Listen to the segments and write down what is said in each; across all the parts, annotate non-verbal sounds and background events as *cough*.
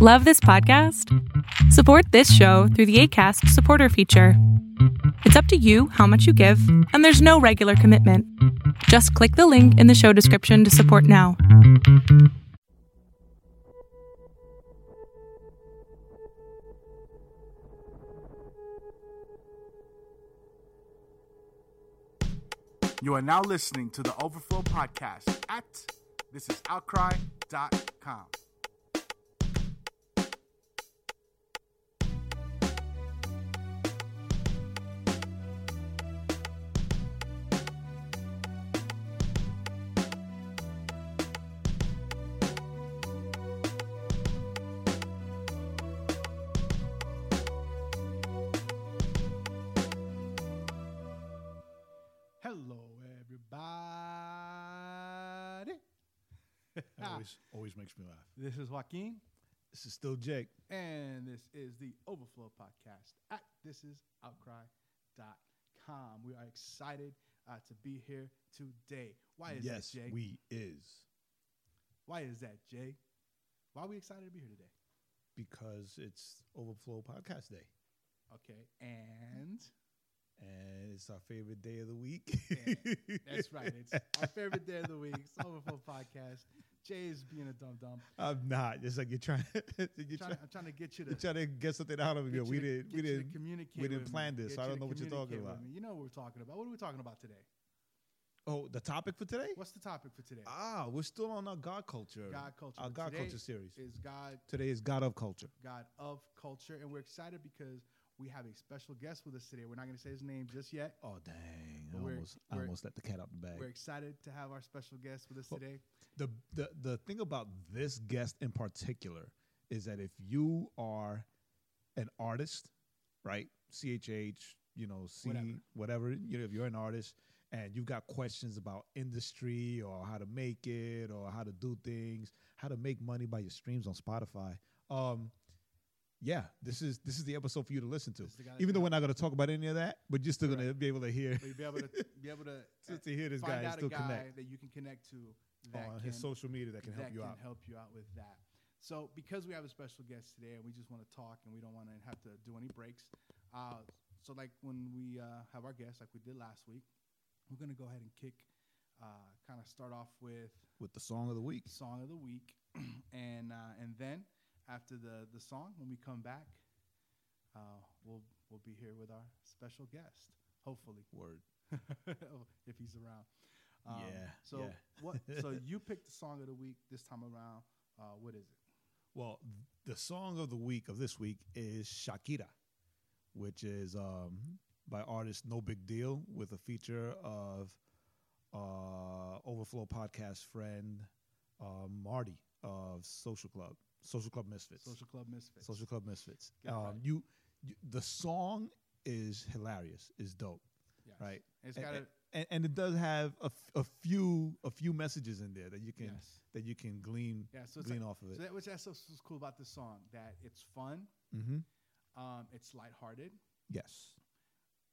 Love this podcast? Support this show through the ACAST supporter feature. It's up to you how much you give, and there's no regular commitment. Just click the link in the show description to support now. You are now listening to the Overflow Podcast at this always, always makes me laugh. This is Joaquin, This is still Jae. and this is the Overflow Podcast at thisisoutcry.com. We are excited uh, to be here today. Why is yes, that, Jae? we is Why is that, Jae? Why are we excited to be here today? because it's Overflow Podcast Day, Okay, and and it's our favorite day of the week. that's right. *laughs* It's our favorite day of the week. It's Overflow Podcast. Jae is being a dumb dum. I'm not. It's like you're trying. *laughs* you're Trying, trying, I'm trying to get you to you're trying to get something out of me. We didn't. We get you to didn't. communicate. we didn't plan me. this, Get I don't know what you're talking about. You know what we're talking about. What are we talking about today? Oh, the topic for today? What's the topic for today? Ah, we're still on our God culture. God culture. Our God Today culture series. is God, Today is God of culture. God of culture, and we're excited because we have a special guest with us today. We're not going to say his name just yet. Oh dang! I almost, I almost let the cat out the bag. We're excited to have our special guest with us Well, today. the the the thing about this guest in particular is that if you are an artist, right? CHH, you know, C Whatever. whatever, you know, if you're an artist and you've got questions about industry or how to make it or how to do things, how to make money by your streams on Spotify, um yeah, this is this is the episode for you to listen to. This is the guy that's Even though we're not going to talk about any of that, but you're still going to be able to hear But you'll be able to *laughs* be able to, to, to hear this guy and out a still guy connect that you can connect to that on can, his social media that can help you can out. help you out with that. So, because we have a special guest today, and we just want to talk, and we don't want to have to do any breaks. Uh, so, like when we uh, have our guests, like we did last week, we're gonna go ahead and kick, uh, kind of start off with With the song of the week. song of the week, *clears throat* and uh, and then after the the song, when we come back, uh, we'll we'll be here with our special guest, hopefully, *laughs* Word. if he's around. Um, Yeah, So yeah. *laughs* what? So *laughs* you picked the song of the week this time around. Uh, what is it? Well, the song of the week of this week is Shakira, which is um, by artist Nobigdyl with a feature of uh, Overflow podcast friend uh, Marty of Social Club, Social Club Misfits. Social Club Misfits. Social Club Misfits. Um, right. you, you, the song is hilarious, is dope, Yes. right? It's And- got a and, and it does have a, f- a few a few messages in there that you can yes. that you can glean Yeah. So glean like, off of it. so that, which that's so, so cool about this song that it's fun, mm-hmm. um, it's lighthearted, Yes.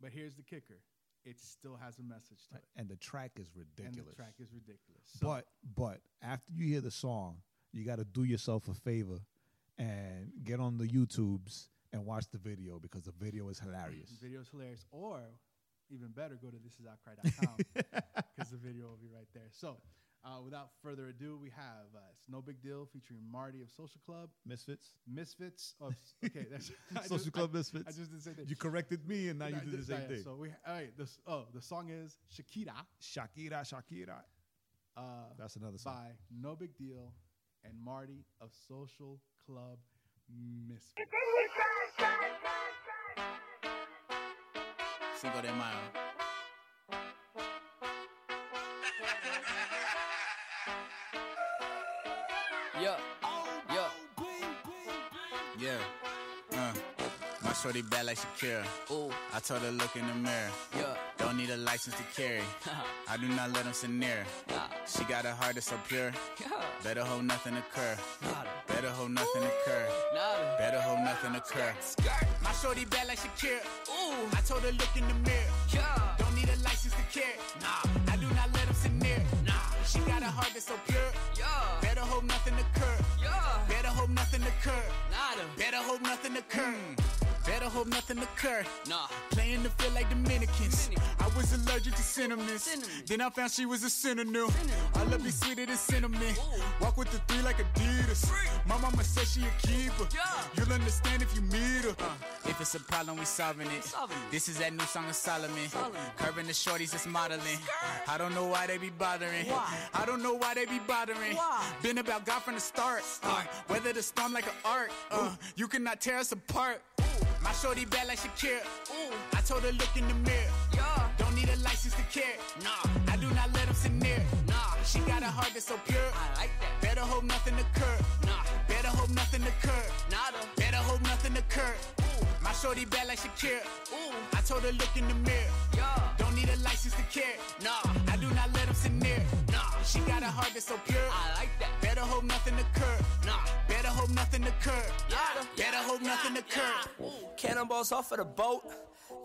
but here's the kicker: it still has a message to it, and the track is ridiculous. and the track is ridiculous. So, but but after you hear the song, you got to do yourself a favor and get on the YouTubes and watch the video because the video is hilarious. the video is hilarious, or even better, go to thisisoutcry.com *laughs* because the video will be right there. So. Uh, without further ado, we have uh, it's Nobigdyl featuring Marty of Social Club, Misfits, Misfits of *laughs* okay, that's *laughs* Social just- Club I, Misfits. I just didn't say that. you corrected me, and now you I did the same thing. So we all right. This oh the song is Shakira Shakira, Shakira. uh, That's another song. by Nobigdyl and Marty of Social Club Misfits. Cinco de Mayo. Yeah, yeah, yeah. Uh, my shorty bad like Shakira. Ooh, I told her look in the mirror. Yeah, don't need a license to carry. *laughs* I do not let them sit near. She got a heart that's so pure. Better hold nothing occur. Better hold nothing occur. Better hold nothing occur. My shorty bad like Shakira. Ooh, I told her look in the mirror. Don't need a license to carry. Nah, I do not let them sit near. Nah, she got a heart that's so pure. Yeah, better hope nothing occur. Yeah, better hope hope nothing occur. Better hope nothing occur. Better hope nothing occur. Nah. Playing to feel like Dominicans. I was allergic to cinnamon. Then I found she was a synonym. I love you sweeter than cinnamon. Walk with the three like Adidas. My mama said she a keeper. Yeah. You'll understand if you meet her. if it's a problem, we solving it. This is that new song of Solomon. Curving the shorties that's modeling. I don't know why they be bothering. Why? I don't know why they be bothering. Been about God from the start. Uh, weather the storm like an art. Uh, you cannot tear us apart. My shorty bad like Shakira. Ooh. I told her look in the mirror. Yeah. Don't need a license to care. Nah. I do not let them sit near. Nah. She got a heart that's so pure. I like that. Better hope nothing occur. Nah. Better hope nothing occur. Nada. Better hope nothing occur. Ooh. My shorty bad like Shakira. Ooh. I told her look in the mirror. Yeah. Don't need a license to care. Nah. I do not let them sit near. Nah. She got a heart that's so pure. I like that. Better hope nothing occur. Nah. Better hope nothing occur. Nada. Better hope nothing occur. Cannonballs off of the boat.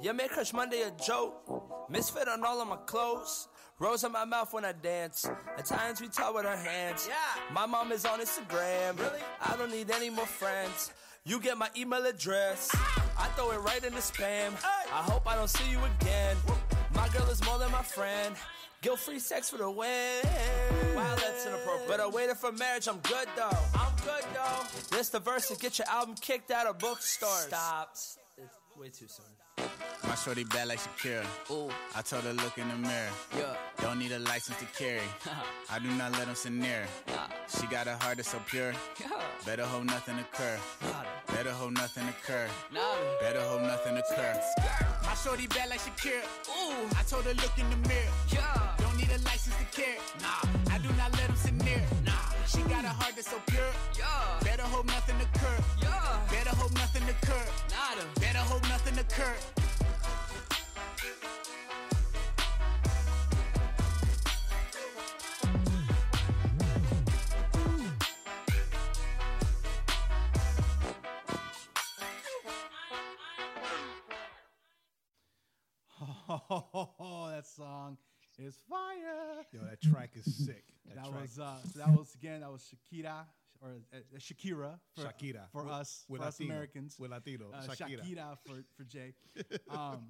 You make Crush Monday a joke. Misfit on all of my clothes. Rose in my mouth when I dance. At times we talk with our hands. Yeah. My mom is on Instagram. Really? I don't need any more friends. You get my email address. Ah. I throw it right in the spam. I hope I don't see you again. My girl is more than my friend. Guilt free sex for the win. Wow, that's inappropriate. But I waited for marriage, I'm good though. I'm good though. This the verse to get your album kicked out of bookstores. Stop. It's way too soon. My shorty bad like Shakira. Ooh. I told her look in the mirror. Yeah. Don't need a license to carry. *laughs* I do not let them sit near. Nah. She got a heart that's so pure. Yeah. Better hope nothing occur. Nada. Better hope nothing occur. Nada. Better hope nothing occur. My shorty bad like Shakira. Ooh. I told her look in the mirror. Yeah. Don't need a license to carry. Nah. I do not let them sit near. Nah. She got a heart that's so pure. Yeah. Better hope nothing occur. Yeah. Better hope nothing occur. Nada. Better hope nothing occur. *laughs* Oh, that song is fire. Yo, that track is sick. *laughs* That, That track. was uh, so that was again that was Shakira or uh, Shakira for, Shakira for With- us with for us Americans. With Latino. Uh, Shakira. Shakira for for Jae. *laughs* Um,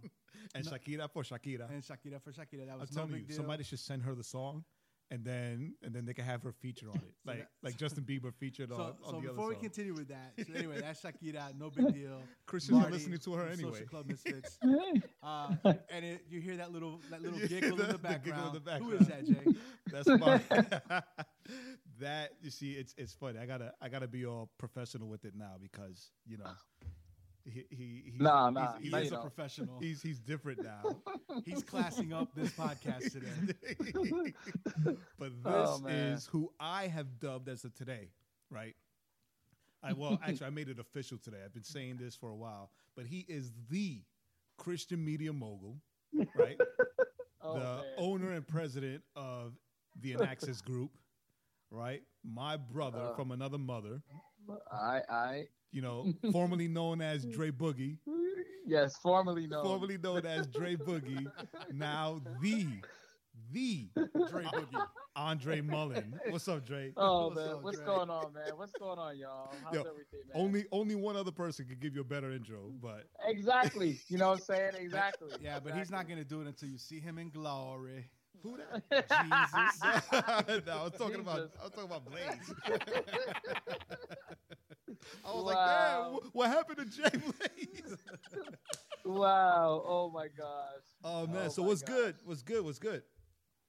and Shakira for Shakira. and Shakira for Shakira. That I'm was no telling big you, deal. somebody should send her the song, and then and then they can have her featured on it, *laughs* like that- like Justin Bieber featured *laughs* so, on, on so the before other we song. continue with that, so anyway, that's *laughs* Shakira, Nobigdyl. Christian's not Marty listening to her anyway. Social Club Misfits. uh, and it, you hear that little that little giggle hear in the the- the giggle in background. the Who is that, Jae? That's fine. that you see, it's it's funny. I gotta I gotta be all professional with it now because you know he he he's, Nah, nah, he's, He no, is a professional. *laughs* he's he's different now. He's *laughs* classing up this podcast today. but this Oh, is who I have dubbed as of today, right? I well, *laughs* actually, I made it official today. I've been saying this for a while, but he is the Christian media mogul, right? Oh, the man. owner and president of the INAXXS Group, right? My brother Uh. from another mother, I, I, you know, *laughs* formerly known as Dre Boogie, yes, formerly known. formerly known as Dre Boogie, now the the Dre Boogie. Andre Mullen. What's up, Dre? Oh What's man, up, what's Dre? going on, man? What's going on, y'all? How's Yo, everything, man? Only only one other person could give you a better intro, but exactly. You know what I'm saying? Exactly. Yeah, but he's not gonna do it until you see him in glory. who that? *laughs* Jesus. *laughs* no, I was talking about I was talking about Blaze. I was like, damn, what happened to Jay Blaze? *laughs* Wow. Oh my gosh. Oh man, Oh, so what's gosh. good? What's good? What's good?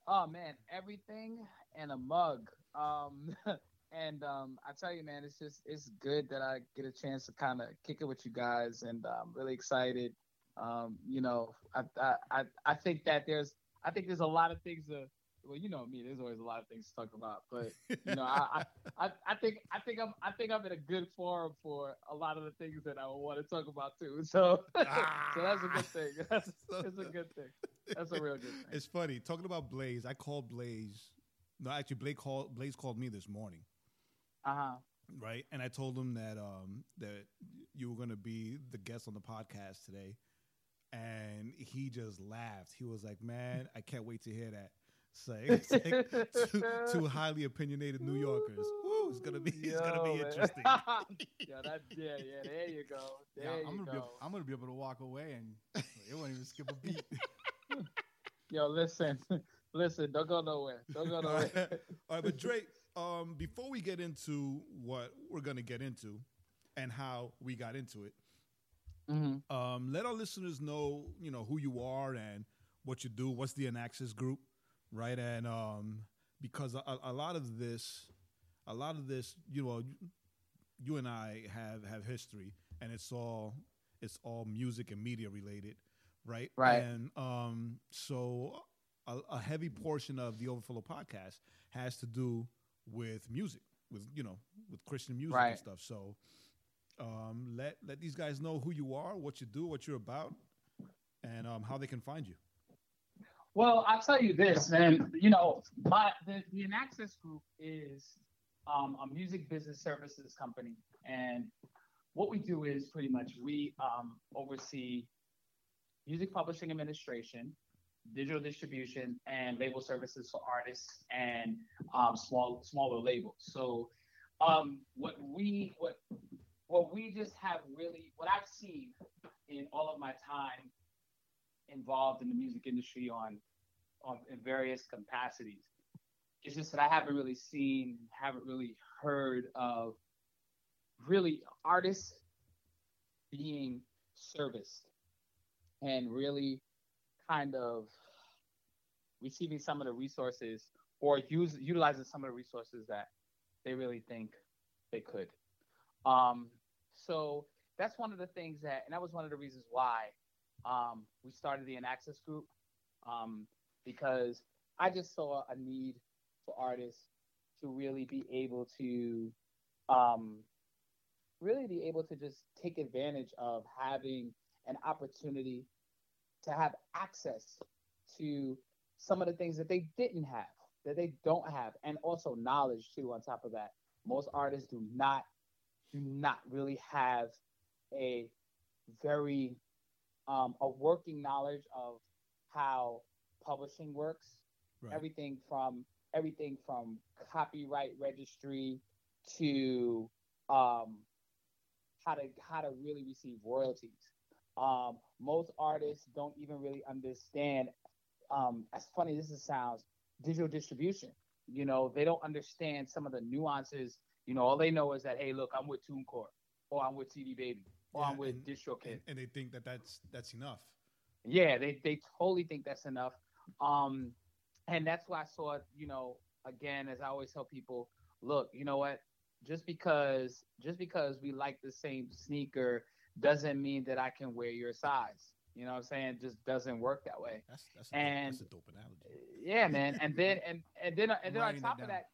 Oh man, everything and a mug. Um, *laughs* and um, I tell you, man, it's just it's good that I get a chance to kind of kick it with you guys, and I'm really excited. Um, you know, I, I I I think that there's I think there's a lot of things to. Well, you know me. There's always a lot of things to talk about, but you know, I, *laughs* I, I, think I think I'm I think I'm in a good forum for a lot of the things that I want to talk about too. *laughs* So, so that's a good thing. That's, *laughs* that's a good thing. That's a real good thing. It's funny talking about Blaze. I called Blaze. No, actually, Blake called Blaze called me this morning, Uh huh. right? And I told him that um that you were going to be the guest on the podcast today, and he just laughed. He was like, "Man, I can't wait to hear that." Say, *laughs* it's like two, two *laughs* highly opinionated New Yorkers. Woo! It's gonna be it's gonna be man. interesting. *laughs* yeah, that, yeah, yeah. There you go. There Yeah, you I'm gonna go. be able, I'm gonna be able to walk away and it won't even skip a beat. Yo, listen, listen. Don't go nowhere. Don't go nowhere. right. All right, but Drake, um, before we get into what we're gonna get into and how we got into it, Mhm. um, let our listeners know, you know, who you are and what you do. What's the INAXXS Group, right? And um, because a, a lot of this, a lot of this, you know, you and I have have history, and it's all it's all music and media related, right? Right. And um, so a, a heavy portion of the Overflow podcast has to do with music, with you know, with Christian music and stuff. So um, let let these guys know who you are, what you do, what you're about, and um, how they can find you. Well, I'll tell you this, and You know, my the, the INAXXS Group is um, a music business services company, and what we do is pretty much we um, oversee music publishing administration, digital distribution, and label services for artists and um, small smaller labels. So, um, what we what what we just have really what I've seen in all of my time involved in the music industry on on in various capacities. It's just that I haven't really seen, haven't really heard of really artists being serviced and really kind of receiving some of the resources or use utilizing some of the resources that they really think they could. Um, so that's one of the things that, and that was one of the reasons why um, we started the INAXXS Group um, because I just saw a need for artists to really be able to, um, really be able to just take advantage of having an opportunity to have access to some of the things that they didn't have, that they don't have, and also knowledge too. On top of that, most artists do not do not really have a very um, a working knowledge of how publishing works. Right. Everything from everything from copyright registry to um, how to how to really receive royalties. Um, most artists don't even really understand. Um, as funny as this sounds, digital distribution. You know, they don't understand some of the nuances. You know, all they know is that hey, look, I'm with TuneCore, or I'm with CD Baby, or I'm with and- DistroKid. and, and they think that that's that's enough. Yeah, they they totally think that's enough. Um, and that's why I saw, you know, again, as I always tell people, look, you know what? Just because just because we like the same sneaker doesn't mean that I can wear your size. You know what I'm saying? It just doesn't work that way. That's that's a, And- dope, that's a dope analogy. Yeah, man. And then and and then and then on top of that,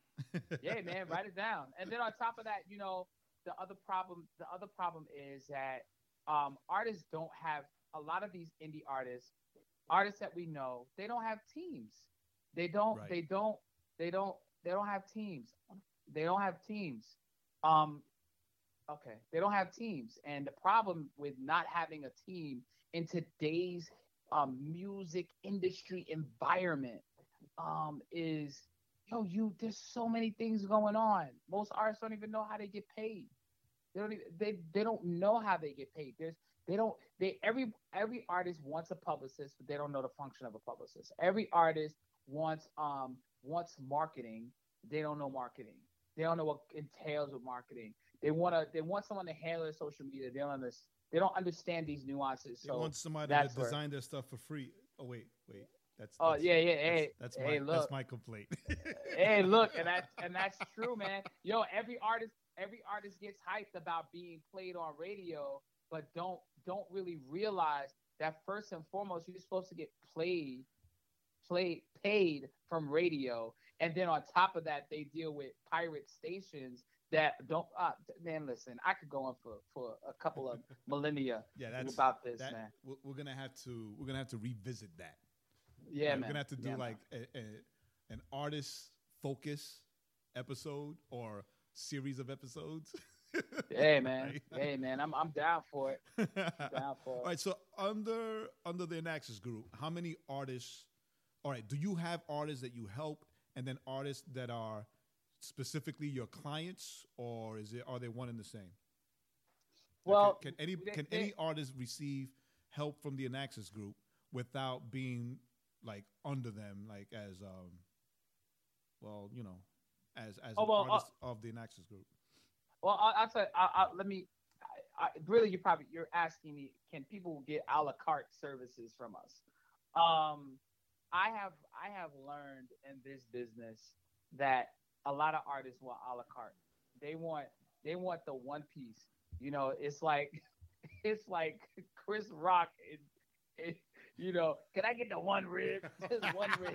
yeah, man, write it down. And then on top of that, you know, the other problem, the other problem is that um, artists don't have a lot of these indie artists, artists that we know, they don't have teams. They don't. Right. They don't. They don't. They don't have teams. They don't have teams. Um, okay, they don't have teams, and the problem with not having a team in today's um, music industry environment um, is yo, you there's so many things going on. Most artists don't even know how they get paid. They don't even, they they don't know how they get paid. There's they don't they every every artist wants a publicist, but they don't know the function of a publicist. Every artist wants um wants marketing. They don't know marketing. They don't know what entails with marketing. They want to they want someone to handle their social media. They don't understand. They don't understand these nuances. They So want somebody that's to where- design their stuff for free. Oh wait, wait. That's, Oh that's- yeah, yeah. That's, Hey, that's hey, my look. that's my complaint. hey, look, and *laughs* that's and that's true, man. Yo, every artist, every artist gets hyped about being played on radio, but don't don't really realize that first and foremost, you're supposed to get played, played, paid from radio, and then on top of that, they deal with pirate stations that don't. Uh, man, listen, I could go on for for a couple of *laughs* millennia yeah, that's about this, that, man. We're, we're gonna have to we're gonna have to revisit that. Yeah, Like, man. We're gonna have to do Yeah, like a, a, an artist focus episode or series of episodes. *laughs* Hey, man. Right? Hey, man. I'm I'm down for it. *laughs* Down for it. All right, so under under the INAXXS group, how many artists? All right, do you have artists that you help, and then artists that are specifically your clients, or is it are they one and the same? Well, can, can any they- can they- any artist receive help from the INAXXS group without being like under them, like as um, well, you know, as as Oh, an well, uh, of the INAXXS group? Well, I, I'll tell you, I, I, let me. I, I, really, you're probably you're asking me, can people get a la carte services from us? Um, I have I have learned in this business that a lot of artists want a la carte. They want they want the one piece. You know, it's like *laughs* it's like Chris Rock. In, in, you know, can I get the one rib? *laughs* Just one rib.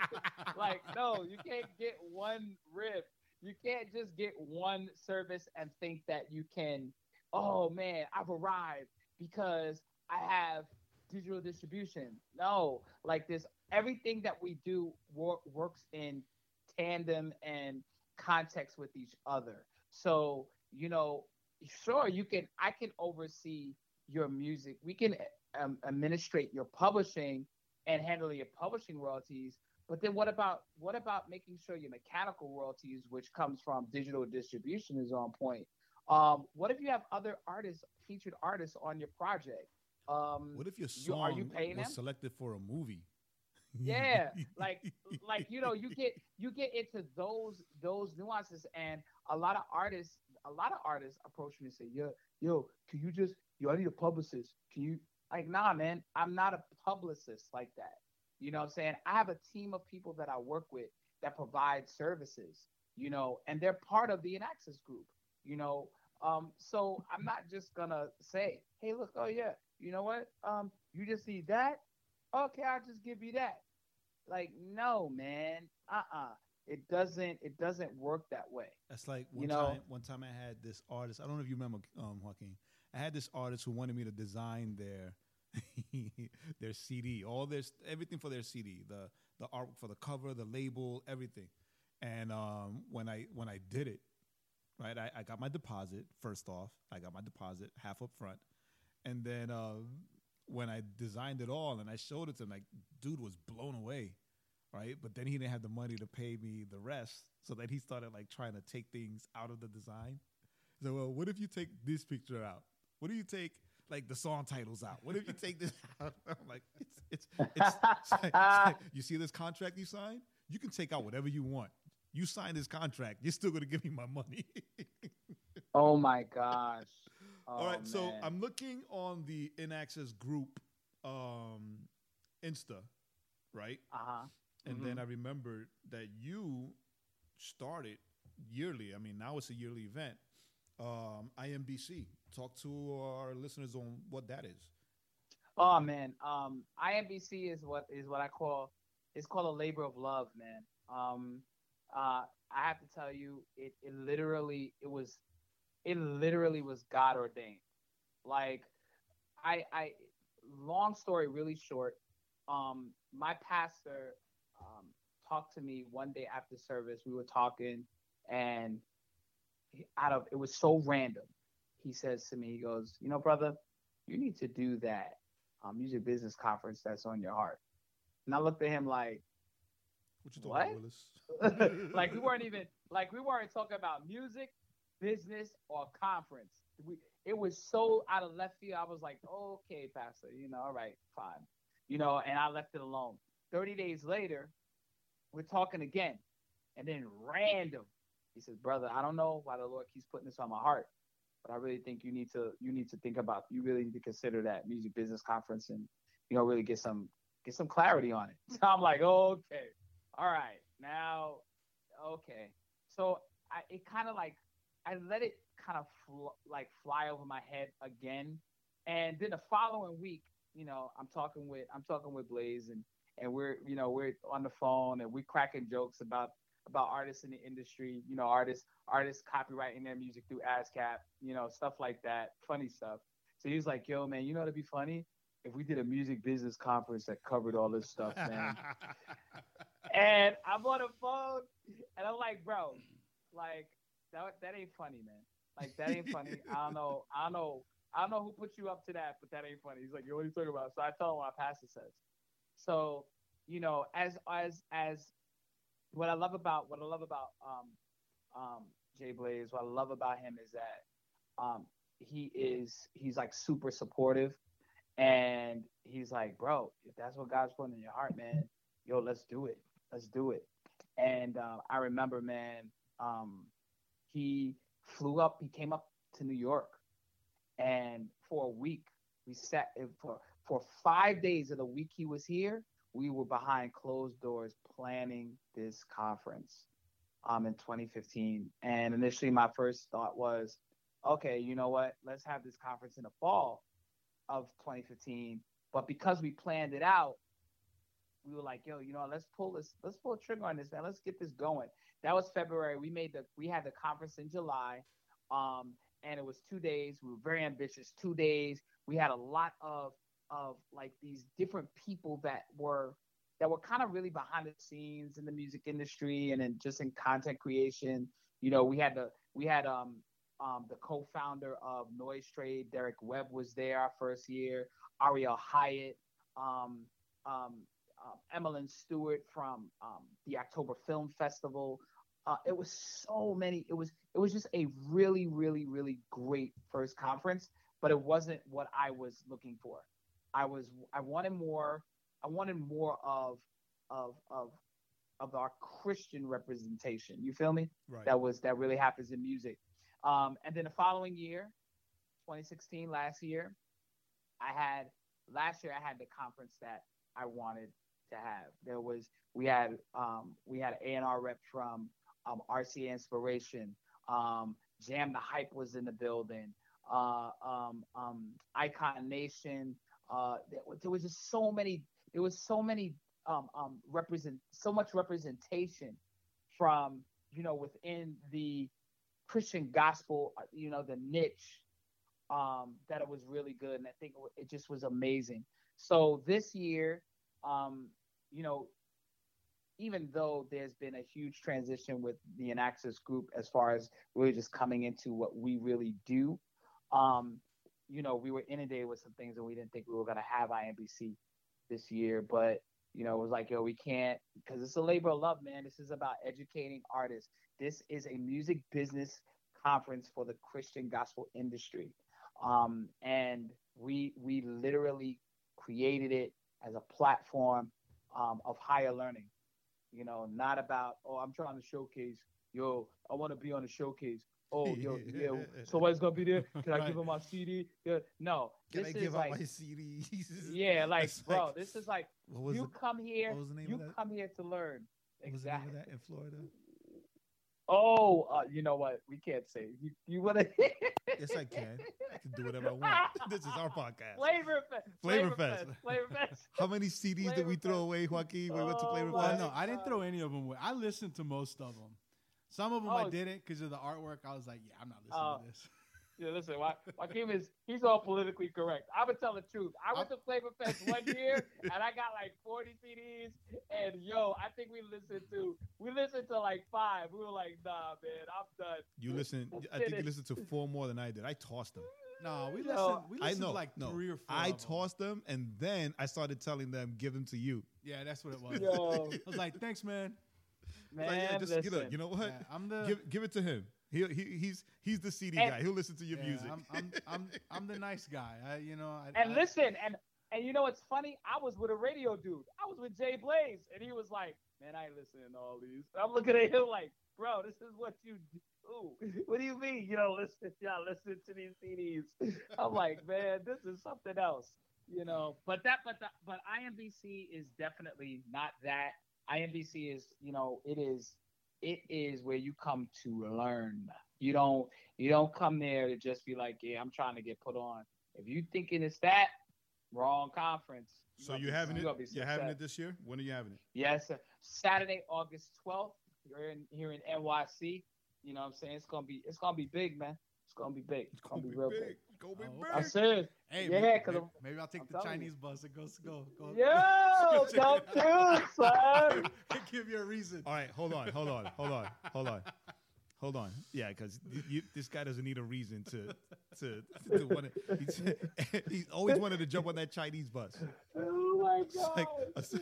like, no, you can't get one rib you can't just get one service and think that you can oh man i've arrived because i have digital distribution. No like this everything that we do wor- works in tandem and context with each other. So you know sure you can i can oversee your music. We can um, administrate your publishing and handle your publishing royalties but then what about what about making sure your mechanical royalties, which comes from digital distribution, is on point? Um, what if you have other artists, featured artists on your project? Um, What if your you- song are you paying was them? selected for a movie? yeah *laughs* like like you know you get you get into those those nuances and a lot of artists a lot of artists approach me and say yo yo can you just yo i need a publicist can you like nah man i'm not a publicist like that you know what i'm saying i have a team of people that i work with that provide services you know and they're part of the INAXXS group you know um so i'm not just gonna say hey look oh yeah you know what um you just need that okay, I'll just give you that. Like, no, man. Uh-uh. It doesn't it doesn't work that way. That's like one You know- time. One time, I had this artist. I don't know if you remember, um, Joaquin. I had this artist who wanted me to design their *laughs* their CD, all their everything for their CD, the the art for the cover, the label, everything. And um, when I when I did it, right, I, I got my deposit first off. I got my deposit half up front, and then uh, when I designed it all and I showed it to him, like dude was blown away right? But then he didn't have the money to pay me the rest, so then he started like trying to take things out of the design. So, well, what if you take this picture out? What do you take like the song titles out? What if you take this *laughs* out? I'm like, it's it's it's, it's like- it's like, you see this contract you signed? You can take out whatever you want. You signed this contract. You're still gonna give me my money. *laughs* Oh my gosh. All right, Oh, so. I'm looking on the INAXXS group um, Insta, right? uh-huh. And Mhm. then I remembered that you started yearly. I mean, now it's a yearly event. Um, IMBC. Talk to our listeners on what that is. Oh man, um, IMBC is what is what I call it's called a labor of love, man. Um, uh, I have to tell you, it, it literally it was it literally was God ordained. Like, I I long story really short. Um, my pastor um, talked to me one day after service. We were talking, and out of it was so random. He says to me, he goes, "You know, brother, you need to do that um, music business conference that's on your heart." And I looked at him like, What you talking What? about, Willis? *laughs* like we weren't even like we weren't talking about music, business, or conference. We it was so out of left field. I was like, okay, Pastor, you know, all right, fine, you know, and I left it alone. Thirty days later, we're talking again, and then random, he says, brother, I don't know why the Lord keeps putting this on my heart, but I really think you need to you need to think about you really need to consider that music business conference and you know really get some get some clarity on it. So *laughs* I'm like, okay, all right, now, okay. So I it kind of like I let it kind of fl- like fly over my head again, and then the following week, you know, I'm talking with I'm talking with Blaze and and we're you know we're on the phone and we're cracking jokes about about artists in the industry, you know, artists artists copywriting their music through ASCAP, you know, stuff like that, funny stuff. So he was like, "Yo, man, you know, it'd be funny if we did a music business conference that covered all this stuff, man." *laughs* and I'm on the phone, and I'm like, "Bro, like that that ain't funny, man. Like that ain't funny. I don't know. I don't know. I don't know who put you up to that, but that ain't funny." He's like, "Yo, what are you talking about?" So I tell him what my pastor says. So, you know, as as as what I love about what I love about um, um, Jay Blaze. What I love about him is that um, he is he's like super supportive, and he's like, bro, if that's what God's putting in your heart, man, yo, let's do it. Let's do it. And uh, I remember, man, um, he flew up. He came up to New York, and for a week we sat for for five days of the week he was here. We were behind closed doors planning this conference um, in 2015. And initially, my first thought was, okay, you know what? Let's have this conference in the fall of 2015. But because we planned it out, we were like, yo, you know, let's pull this, let's pull a trigger on this, man. Let's get this going. That was February. We made the, we had the conference in July, um, and it was two days. We were very ambitious. Two days. We had a lot of, of like these different people that were that were kind of really behind the scenes in the music industry and then just in content creation. You know, we had the we had um um the co-founder of NoiseTrade, Derek Webb was there our first year. Ariel Hyatt, um, um, uh, Emmeline Stewart from um, the October Film Festival. Uh, it was so many. It was it was just a really really really great first conference, but it wasn't what I was looking for. I was I wanted more I wanted more of of of of our Christian representation. You feel me? Right. That was that really happens in music. Um, and then the following year, 2016, last year, I had last year I had the conference that I wanted to have. There was we had um, we had A and R rep from um, RCA Inspiration. Um, Jam the Hype was in the building. Uh, um, um, Icon Nation. Uh, there, was just so many there was so many um, um, represent so much representation from you know within the Christian gospel, uh, you know, the niche um, that it was really good, and I think it just was amazing. So this year, um, you know, even though there's been a huge transition with the INAXXS group as far as really just coming into what we really do, um, you know, we were inundated with some things and we didn't think we were going to have IMBC this year, but you know, it was like, yo, we can't because it's a labor of love, man. This is about educating artists. This is a music business conference for the Christian gospel industry, um, and we we literally created it as a platform um, of higher learning. You know, not about oh, I'm trying to showcase. Yo, I want to be on the showcase oh, *laughs* yo, yeah, somebody's gonna be there. Can I give him my CD? Yeah, no. Can this I is give like, out my CDs? yeah, like, That's bro, like- this is like What was you it? come here, what was the name you of that? come here to learn. What was the name Exactly. of that in Florida? Oh, uh, you know what? We can't say. You, you wanna? *laughs* Yes, I can. I can do whatever I want. *laughs* This is our podcast. Flavor Fest. Flavor Fest. Flavor Fest. How many CDs did we Flavor throw away, Joaquin? when We went to Oh, Flavor my Fest. no, I didn't throw any of them away. I listened to most of them. Some of them I Oh. didn't because of the artwork. I was like, yeah, I'm not listening Oh. to this. *laughs* Yeah, listen, Wa- Joaquin is he's all politically correct. I would tell the truth. I went to Flavor Fest one year *laughs* and I got like 40 CDs. And yo, I think we listened to we listened to like five. We were like, nah, man, I'm done. You listen. I think you listened to four more than I did. I tossed them. *laughs* No, we Yo, listened. We I listened know. to like no, three or four. I of them. tossed them, and then I started telling them, "Give them to you." Yeah, that's what it was. Yo, I was like, thanks, man. Man, Like, yeah, just, you, know, listen. you know what? Yeah, I'm the give, give it to him. He, he he's he's the CD And- guy. He'll listen to your yeah, music. I'm, I'm, I'm, I'm the nice guy. I, you know. I, And I, listen, and and you know what's funny? I was with a radio dude. I was with Jay Blaze, and he was like, "Man, I ain't listening to all these." I'm looking at him like, "Bro, this is what you do. *laughs* What do you mean? You know, listen, *laughs* y'all listen to these CDs." I'm like, *laughs* "Man, this is something else." You know, but that, but the, but IMBC is definitely not that. IMBC is, you know, it is, it is where you come to learn. You don't, you don't come there to just be like, "Yeah, I'm trying to get put on." If you thinking it's that, wrong conference. so you be- having it? You're having it this year? When are you having it? Yes, sir. Saturday, August 12th. You're in here in NYC. You know what I'm saying? It's gonna be it's gonna be big, man. It's gonna be big. It's gonna, be, real big. Go be Oh, big. I'm serious. Hey, Yeah, maybe, 'cause maybe, I'm- maybe I'll take I'm the telling you. Chinese bus and go go go. Yo, *laughs* don't do, son. *laughs* Give you a reason. All right, hold on, hold on, hold on, hold on, hold on. Yeah, because this guy doesn't need a reason to to to want to. He's, he's always wanted to jump on that Chinese bus. Oh my It's like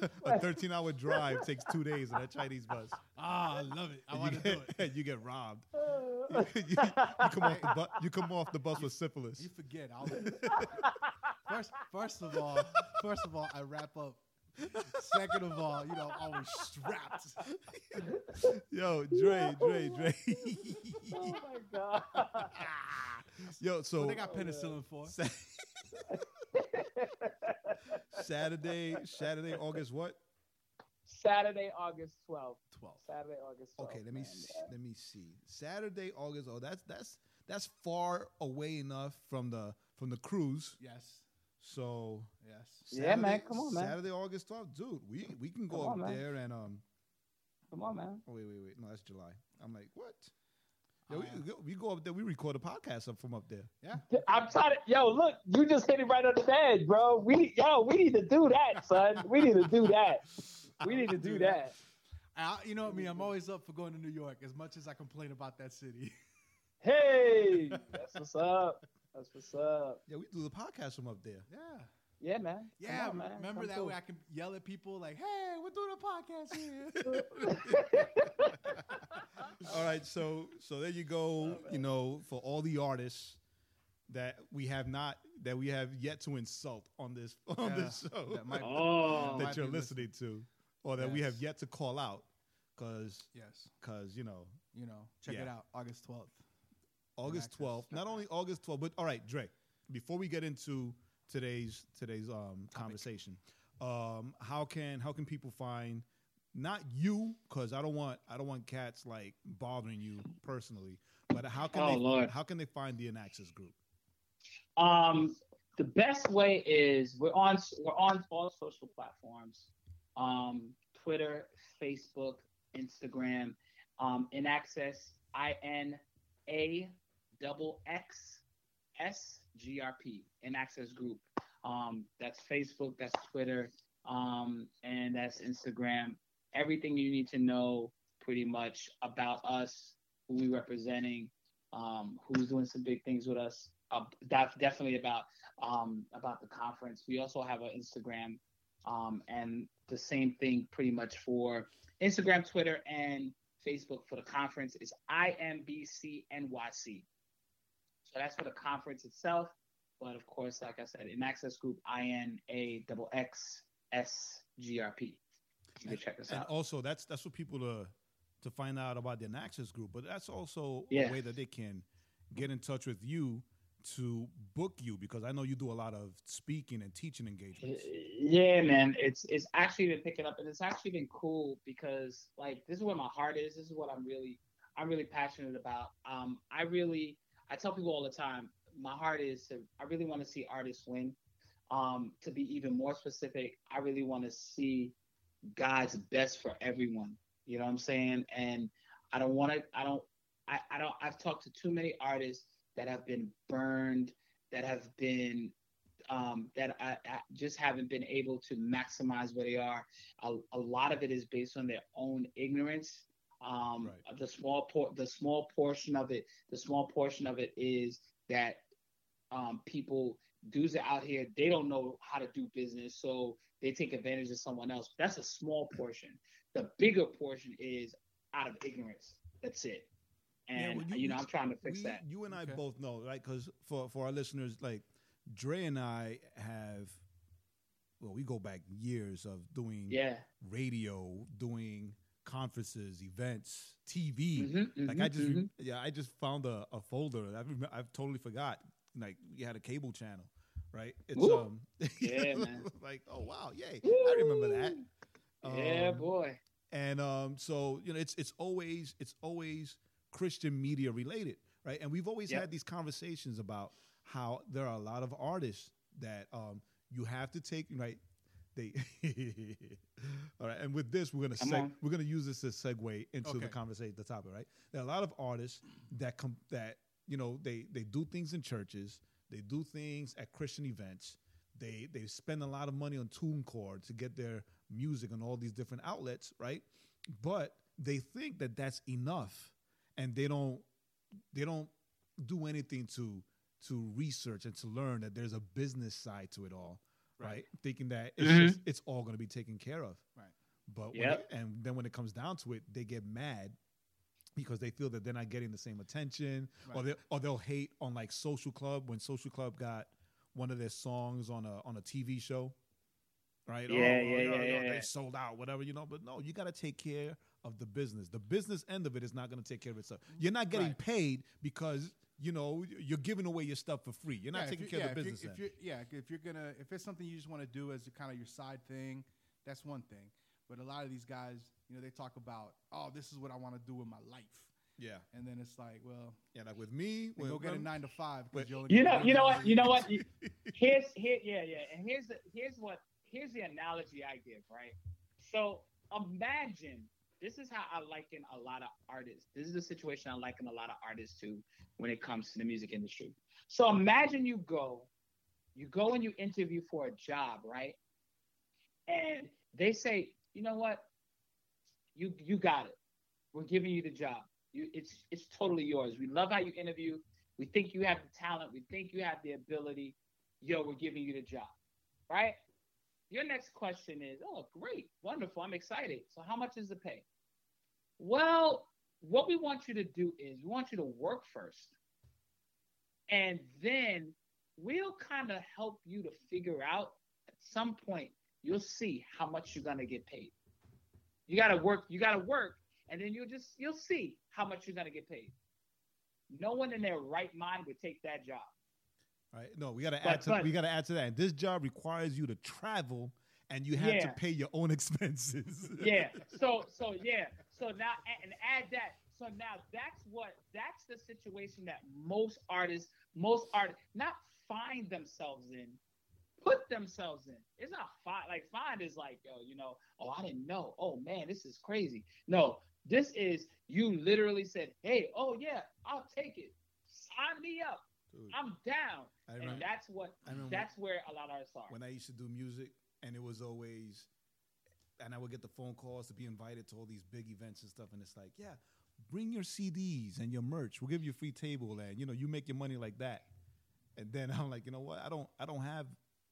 god! a, a 13 hour drive takes two days on that Chinese bus. Ah, I love it. I want to do it. *laughs* you get robbed. You, *laughs* you come off the bu- you come off the bus with syphilis. You forget. I'll *laughs* first, first of all, first of all, I wrap up. Second of all, you know, always strapped. *laughs* Yo, Dre, Dre, Dre. oh my god! Yo, so What they got penicillin for? Sa- Saturday, Saturday, August what? Saturday, August twelfth. Twelve. Saturday, August twelfth. Okay, let me man, s- yeah. let me see. Saturday, August. Oh, that's that's that's far away enough from the from the cruise. Yes. So Yes. Yeah, man, come on, man. Saturday, August 12th, dude. We we can go Come up on, man. there and um. Come on, man. Oh wait, wait, wait. No, that's July. I'm like, what? Yeah, Oh, we, yeah. go- we go up there. We record a podcast up from up there. Yeah. *laughs* I'm trying to. Yo, look, you just hit it right on the head, bro. We yo, we need to do that, son. We need to do that. *laughs* We need to do that. I, you know what, me? I'm always up for going to New York. As much as I complain about that city. *laughs* Hey, that's what's up. That's what's up. Yeah, we do the podcast from up there. yeah. Yeah, man. Yeah, on, man. remember Come that through. way I can yell at people like, "Hey, we're doing a podcast here." *laughs* *laughs* All right, so so there you go. you know, for all the artists that we have not that we have yet to insult on this on Yeah, this show that might- Oh, that might you're be listening to, or that we have yet to call out, because yes, because you know you know, check it Yeah. out, August 12th. August access. twelfth. Not only August twelfth, but all right, Dre. Before we get into today's today's um, conversation, um, how can how can people find not you because I don't want I don't want cats like bothering you personally, but how can Oh, they Lord. how can they find the INAXXS group? Um, the best way is we're on we're on all social platforms, um, Twitter, Facebook, Instagram, um, INAXXS I N A double X S G R P INAXXS group. Um, that's Facebook, that's Twitter, um, and that's Instagram. Everything you need to know pretty much about us, who we representing, um, who's doing some big things with us. Uh, that's definitely about um, about the conference. We also have an Instagram, um, and the same thing pretty much for Instagram, Twitter, and Facebook for the conference is IMBCNYC. So that's for the conference itself. But of course, like I said, INAXXS group I N A double X S G R P. You can check us And out. also, that's that's for people to to find out about the INAXXS group. But that's also Yeah. a way that they can get in touch with you to book you because I know you do a lot of speaking and teaching engagements. Yeah, man, it's it's actually been picking up, and it's actually been cool because like this is where my heart is. This is what I'm really I'm really passionate about. Um, I really I tell people all the time, my heart is to I really want to see artists win. Um, to be even more specific, I really want to see God's best for everyone. You know what I'm saying? And I don't want to. I don't. I, I don't. I've talked to too many artists that have been burned, that have been um, that I, I just haven't been able to maximize where they are. A, a lot of it is based on their own ignorance. Um, Right. The small por- the small portion of it, the small portion of it is that um, people dudes are out here they don't know how to do business, so they take advantage of someone else. That's a small portion. The bigger portion is out of ignorance. That's it. Yeah, well, you, know, I'm trying to fix we, that. You and I Okay. both know, right? Because for for our listeners, like Dre and I have, well, we go back years of doing Yeah. radio, doing conferences, events, TV. Mhm, like mhm, I just, re- mhm. yeah, I just found a, a folder. I've I've totally forgot. Like we had a cable channel, right? It's Woo. um, *laughs* Yeah, man. *laughs* like oh wow, yay! I remember that. yeah, Um, boy. and um, so you know, it's it's always it's always Christian media related, right? And we've always Yep. had these conversations about how there are a lot of artists that um, you have to take right. They *laughs* all right, and with this, we're gonna seg- we're gonna use this as segue into the conversation, the topic, right? There are a lot of artists that come that you know they they do things in churches, they do things at Christian events, they they spend a lot of money on TuneCore to get their music on all these different outlets, right? But they think that that's enough, and they don't they don't do anything to to research and to learn that there's a business side to it all, right? Thinking that it's Mhm. just, it's all going to be taken care of. Right. But when Yep. it- and then when it comes down to it, they get mad because they feel that they're not getting the same attention, or they or they'll hate on like Social Club when Social Club got one of their songs on a on a TV show, right? Yeah, oh, yeah, yo, yeah, yo, yeah, They yeah. sold out, whatever, you know. But no, you got to take care of the business. The business end of it is not going to take care of itself. Mm-hmm. You're not getting Right. paid because you know you're giving away your stuff for free. You're not if taking you- care yeah, of the if you- business If end. you're, yeah, if you're gonna, if it's something you just want to do as kind of your side thing, that's one thing. But a lot of these guys, you know, they talk about, oh, this is what I want to do with my life, Yeah, and then it's like, well, yeah. Like with me, then when, go get a nine to five. but- you only You know, paid you know what, you know what. You- *laughs* Here's here, yeah, yeah, and here's the here's what here's the analogy I give, right? So imagine this is how I liken a lot of artists. This is the situation I liken a lot of artists to when it comes to the music industry. So imagine you go, you go and you interview for a job, right? And they say, you know what, you you got it. We're giving you the job. You, it's it's totally yours. We love how you interview. We think you have the talent. We think you have the ability. Yo, we're giving you the job, right? Your next question is, oh, great, wonderful. I'm excited. So, how much is the pay? Well, what we want you to do is we want you to work first, and then we'll kind of help you to figure out at some point you'll see how much you're gonna get paid. You gotta work. You gotta work, and then you'll just you'll see how much you're gonna get paid. No one in their right mind would take that job. Right? No, we got to add to but- we got to add to that. And this job requires you to travel, and you have to pay your own *laughs* expenses. yeah. So so yeah. So now and add that. So now that's what that's the situation that most artists, most artists not find themselves in, put themselves in. It's not find like find is like, yo, you know, oh I didn't know. Oh man, this is crazy. No, this is you literally said, Hey, oh yeah, I'll take it. Sign me up. Dude, I'm down. I And that's what remember that's where a lot of artists are. when I used to do music, and it was always, and I would get the phone calls to be invited to all these big events and stuff, and it's like, yeah, bring your CDs and your merch. We'll give you a free table, and you know, you make your money like that. And then *laughs* I'm like, you know what? I don't, I don't have,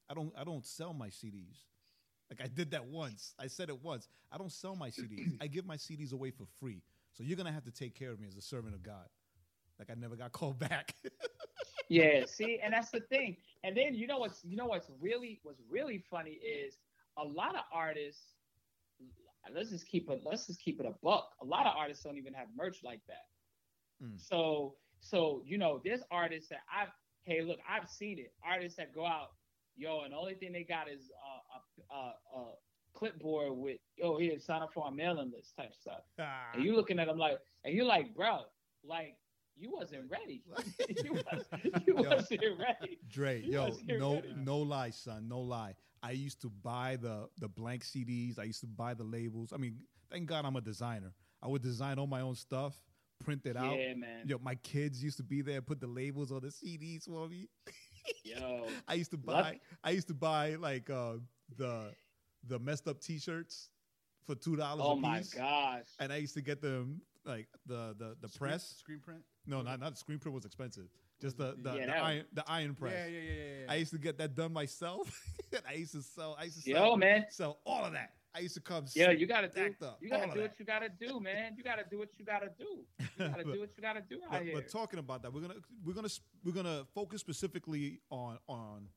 I don't, I don't sell my CDs. Like I did that once. I said it once. I don't sell my CDs. I give my CDs away for free. So you're gonna have to take care of me as a servant of God. Like I never got *laughs* called back. Yeah, see, and that's the thing. And then you know what's you know what's really what's really funny is a lot of artists. Let's just keep it. Let's just keep it a buck. A lot of artists don't even have merch like that. Mm. So so you know, there's artists that I've. Hey, look, I've seen it. Artists that go out, yo, and the only thing they got is uh, a, a, a clipboard with, yo, here, sign up for our mailing list type stuff. And you looking at them like, and you're like, bro, like you wasn't ready. *laughs* you, was, *laughs* you Yo. wasn't ready. Dre, You yo, no, ready. no lie, son, no lie. I used to buy the the blank CDs. I used to buy the labels. I mean, thank God I'm a designer. I would design all my own stuff, print it out. Yeah, man. Yo, my kids used to be there, put the labels on the CDs for me. *laughs* Yo, I used to buy. I used to buy like uh, the the messed up T-shirts for two dollars oh a my gosh. and I used to get them like the the the Screen- press. screen print. No, not not the screen print was expensive. Just the the, Yeah, the iron the iron press. Yeah, yeah, yeah, yeah. I used to get that done myself. *laughs* I used to sell. I used to Yo, sell, man. sell all of that. I used to come. Yeah, you gotta do. up, You gotta do what you gotta do, man. You gotta do what you gotta do. You gotta But- do what you gotta do out But, here. but talking about that, we're gonna we're gonna we're gonna focus specifically on on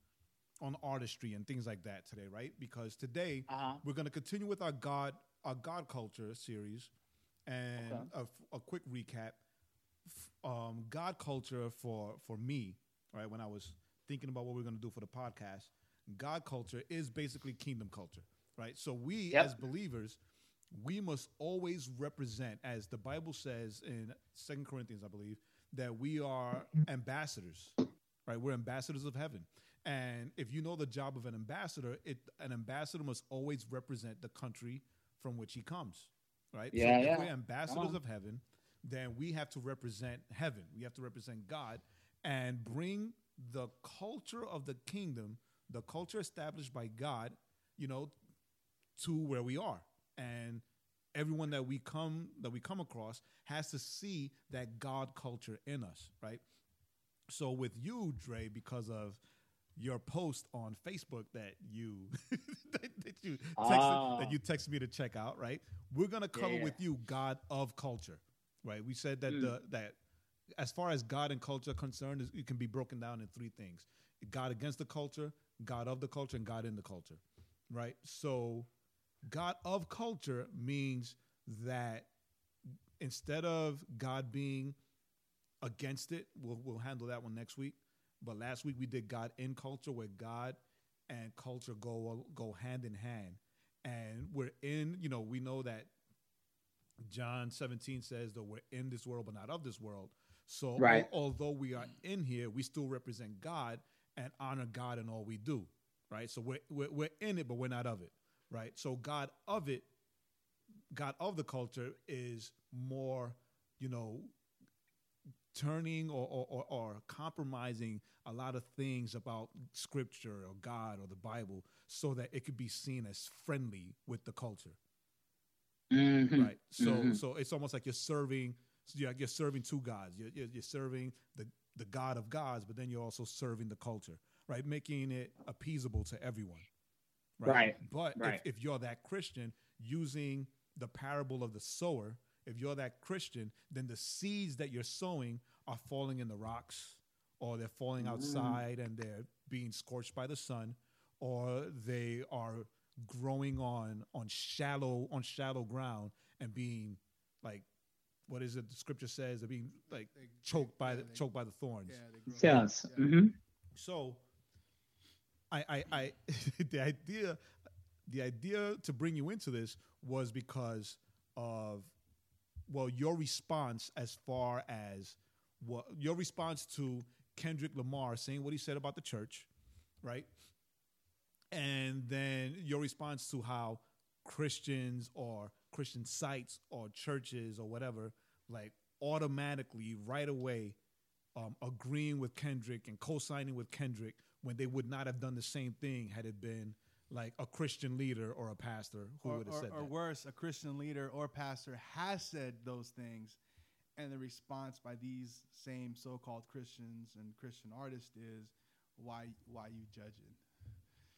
on artistry and things like that today, right? Because today uh-huh. we're gonna continue with our God our God culture series, and Okay. a a, quick recap. Um, God culture for for me, right? When I was thinking about what we're gonna do for the podcast, God culture is basically kingdom culture, right? So we Yep. as believers, we must always represent, as the Bible says in Second Corinthians, I believe, that we are ambassadors, right? We're ambassadors of heaven. And if you know the job of an ambassador, it an ambassador must always represent the country from which he comes, right? Yeah, so yeah. we're ambassadors of heaven, then we have to represent heaven. We have to represent God and bring the culture of the kingdom, the culture established by God, you know, to where we are. And everyone that we come that we come across has to see that God culture in us, right? So with you, Dre, because of your post on Facebook that you *laughs* that, you texted, Ah. that you texted me to check out, right? We're gonna cover Yeah. with you God of culture, right? We said that Mm. the that as far as God and culture are concerned, it can be broken down in three things: God against the culture, God of the culture, and God in the culture, right? So, God of culture means that instead of God being against it, we'll we'll handle that one next week. But last week we did God in culture, where God and culture go go hand in hand, and we're in. You know, we know that John 17 says that we're in this world, but not of this world. So, Right. al- although we are in here, we still represent God and honor God in all we do, right? So we're, we're we're in it, but we're not of it, right? So God of it, God of the culture is more, you know, turning or, or, or, or compromising a lot of things about scripture or God or the Bible so that it could be seen as friendly with the culture. Mhm. Right. So Mhm. so it's almost like you're serving so you're, you're serving two gods. You're, you're, you're serving the, the God of gods, but then you're also serving the culture, right? Making it appeasable to everyone. Right. But Right. If, if you're that Christian using the parable of the sower, if you're that Christian, then the seeds that you're sowing are falling in the rocks or they're falling outside and they're being scorched by the sun or they are growing on on shallow on shallow ground and being like what is it the scripture says they're being like They- choked by yeah, the they- choked by the thorns Yeah, they grow up. Yes. Yeah. hmm so I I, I *laughs* the idea the idea to bring you into this was because of well your response as far as what your response to Kendrick Lamar saying what he said about the church, right? And then your response to how Christians or Christian sites or churches or whatever like automatically right away um, agreeing with Kendrick and co-signing with Kendrick when they would not have done the same thing had it been like a Christian leader or a pastor who or, would have or, said or that. Or worse, a Christian leader or pastor has said those things, and the response by these same so-called Christians and Christian artists is, "Why, why you judging?"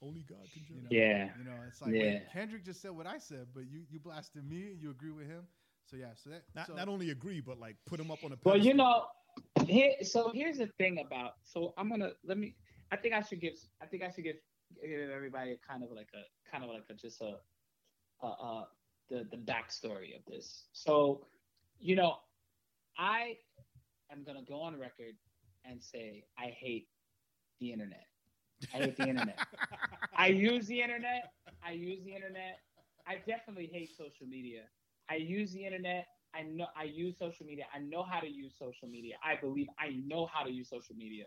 Only God can You know, Yeah. you know, it's like Yeah. wait, Kendrick just said what I said, but you you blasted me, and you agree with him. So yeah, so that Not so, not only agree, but like put him up on a Well, you know, here, so here's the thing about. So I'm gonna let me. I think I should give. I think I should give give everybody a kind of like a kind of like a just a, uh, uh, the the backstory of this. So, you know, I am gonna go on record and say I hate the internet. I hate the internet. I use the internet. I use the internet. I definitely hate social media. I use the internet. I know I use social media. I know how to use social media. I believe I know how to use social media.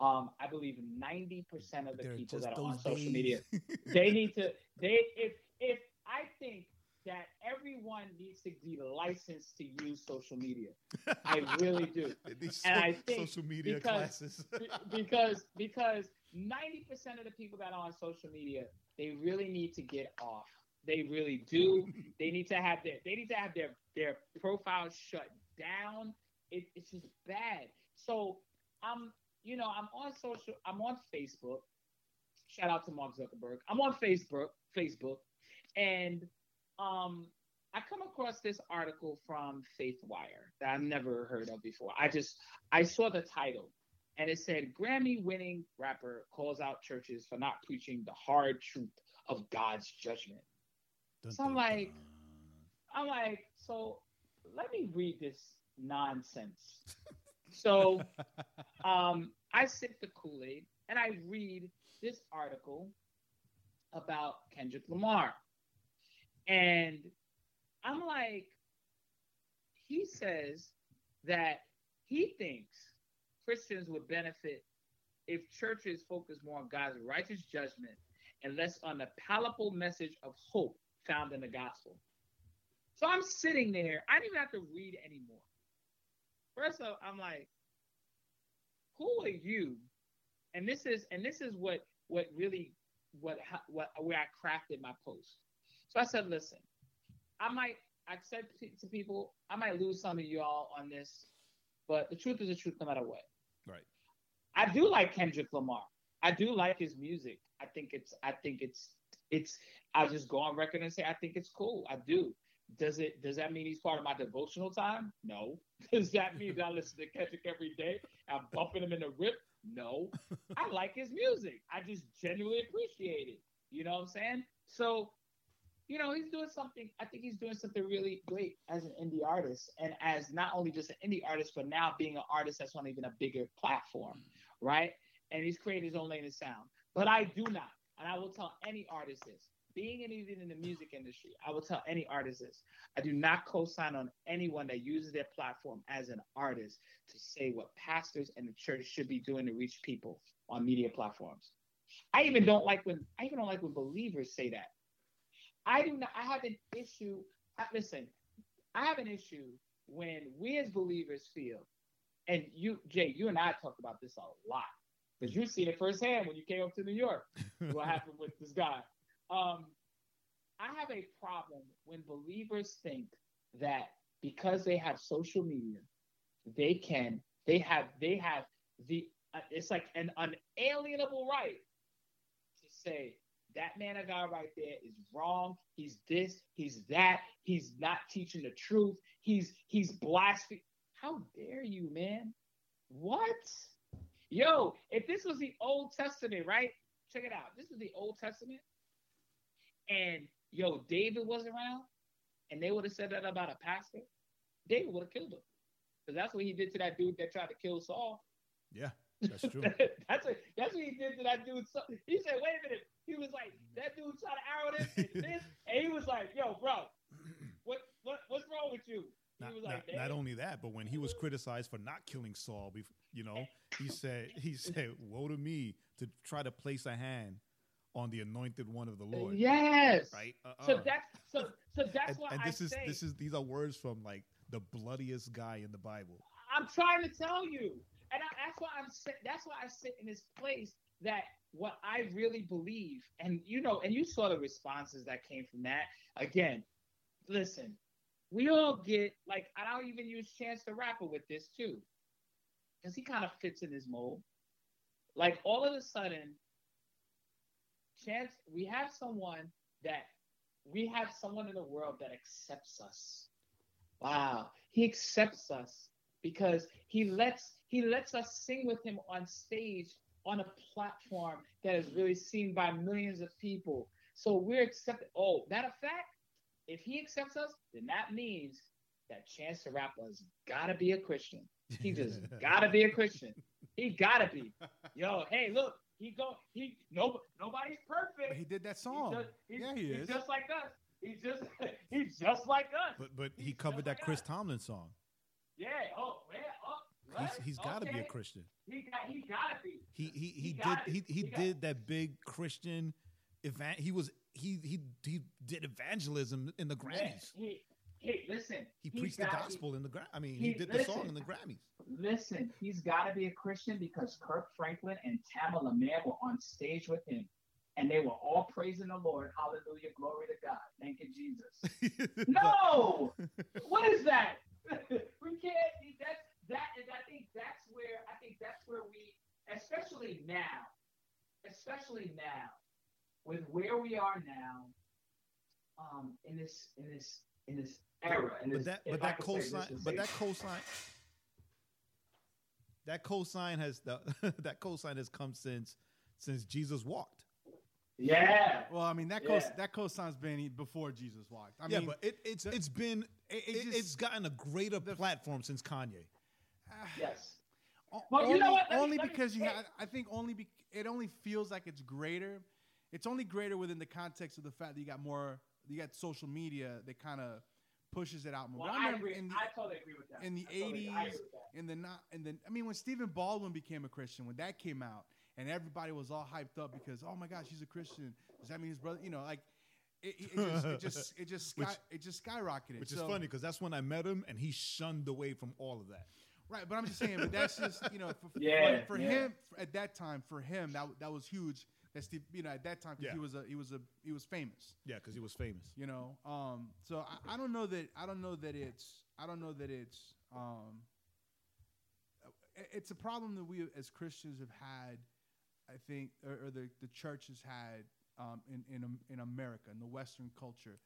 Um, I believe 90% of the They're people that are on those social media, *laughs* they need to they if if I think that everyone needs to be licensed to use social media. I really do. *laughs* And so- I think social media because- classes. Because because 90% of the people that are on social media they really need to get off. They really do. *laughs* They need to have their they need to have their their profiles shut down. It, it's just bad. So i'm you know i'm on social i'm on facebook. Shout out to mark zuckerberg. I'm on facebook facebook. And um I come across this article from FaithWire that I've never heard of before. I just I saw the title and it said Grammy winning rapper calls out churches for not preaching the hard truth of God's judgment. Dun, So I'm dun, like- dun. I'm like, so let me read this nonsense. *laughs* So um, I sip the Kool Aid and I read this article about Kendrick Lamar. And I'm like, he says that he thinks Christians would benefit if churches focus more on God's righteous judgment and less on the palatable message of hope found in the gospel. So I'm sitting there. I didn't even have to read anymore. First off, I'm like, who are you? And this is and this is what what really what what where I crafted my post. So I said, listen, I might I said to people, I might lose some of y'all on this, but the truth is the truth no matter what. Right. I do like Kendrick Lamar. I do like his music. I think it's I think it's it's I'll just go on record and say I think it's cool. I do. Does it does that mean he's part of my devotional time? No. *laughs* Does that mean that I listen to Kendrick every day? I'm bumping him in the rip? No. *laughs* I like his music. I just genuinely appreciate it. You know what I'm saying? So, you know, he's doing something. I think he's doing something really great as an indie artist, and as not only just an indie artist, but now being an artist that's on even a bigger platform, right? And he's created his own lane of sound. But I do not, and I will tell any artist this: being in even in the music industry, I will tell any artist this: I do not co-sign on anyone that uses their platform as an artist to say what pastors and the church should be doing to reach people on media platforms. I even don't like when I even don't like when believers say that. I do not. I have an issue. Listen, I have an issue when we as believers feel, and you, Jae, you and I talked about this a lot because you've seen it firsthand when you came up to New York. *laughs* what happened with this guy? Um, I have a problem when believers think that because they have social media, they can, they have, they have the, uh, it's like an unalienable right to say that man of God right there is wrong. He's this, he's that. He's not teaching the truth. He's he's blaspheming. How dare you, man? What? Yo, if this was the Old Testament, right? Check it out. This is the Old Testament. And yo, David was around, and they would have said that about a pastor, David would have killed him. Because that's what he did to that dude that tried to kill Saul. Yeah, that's true. *laughs* that's what that's what he did to that dude. He said, "Wait a minute." He was like, "That dude tried to arrow this and this," and he was like, "Yo, bro, what what what's wrong with you?" Not, like, not, not, only that, but when he was criticized for not killing Saul, you know, he said he said, "Woe to me to try to place a hand on the anointed one of the Lord." Yes, right. Uh-uh. So that's so so that's and, what and this I is say. this is these are words from like the bloodiest guy in the Bible. I'm trying to tell you, and I, that's why I'm that's why I sit in this place that what I really believe, and you know, and you saw the responses that came from that. Again, listen, we all get like I don't even use Chance the Rapper with this too, because he kind of fits in his mold. Like all of a sudden, Chance, we have someone that we have someone in the world that accepts us. Wow, he accepts us because he lets he lets us sing with him on stage on a platform that is really seen by millions of people. So we're accepted. Oh, matter of fact, if he accepts us, then that means that Chance the Rapper's gotta be a Christian. He just *laughs* gotta be a Christian. He gotta be. Yo, hey, look, he go. He no, nobody's perfect. But he did that song. He's just, he's, yeah, he he's is. just like us. He's just *laughs* he's just like us. But but he covered that like Chris us. Tomlin song. Yeah. Oh, yeah. He's he's got to be a Christian. He got. He gotta be. He he he, He did he he, He did that big Christian event. He was he he he did evangelism in the Yeah, Grammys. He. Hey, listen. He preached the got- gospel in the Gra- I mean, he, he- did the song listen. in the Grammys. Listen, he's got to be a Christian because Kirk Franklin and Tamela Mann were on stage with him, and they were all praising the Lord. Hallelujah, glory to God. Thank you, Jesus. *laughs* No, what is that? *laughs* we can't. That's that. And I think that's where I think that's where we, especially now, especially now, with where we are now, um, in this in this in this era. In but this, that if but I that could say cosign but that cosign that cosign has the *laughs* that cosign has come since since Jesus walked. yeah. Well, I mean that co Yeah. that cosign's been before Jesus walked. I yeah, mean, but it, it's the- it's been it- it, it just- it's gotten a greater platform since Kanye. *sighs* Yes. O- Well, you only, know what? Me- only let me- because you hey. had, I think only be, it only feels like it's greater. It's only greater within the context of the fact that you got more, you got social media that kind of pushes it out more. Well, But I remember agree. in the, I totally agree with that. in the I totally- eighties, in the not, in the, I mean, when Stephen Baldwin became a Christian, when that came out, and everybody was all hyped up because, oh my gosh, he's a Christian. Does that mean his brother? You know, like it, it, it just, it just, it just, *laughs* sky, Which- it just skyrocketed. Which is funny because that's when I met him and he shunned away from all of that. Right, but I'm just saying, but that's just you know, for, Yeah, for, for yeah. him at that time, for him that that was huge. That Steve, you know, at that time 'cause Yeah. he was a he was a he was famous. Yeah, because he was famous. You know, um, so I, I don't know that I don't know that it's I don't know that it's um, it's a problem that we as Christians have had I think, or, or the the church has had um, in in in America in the Western culture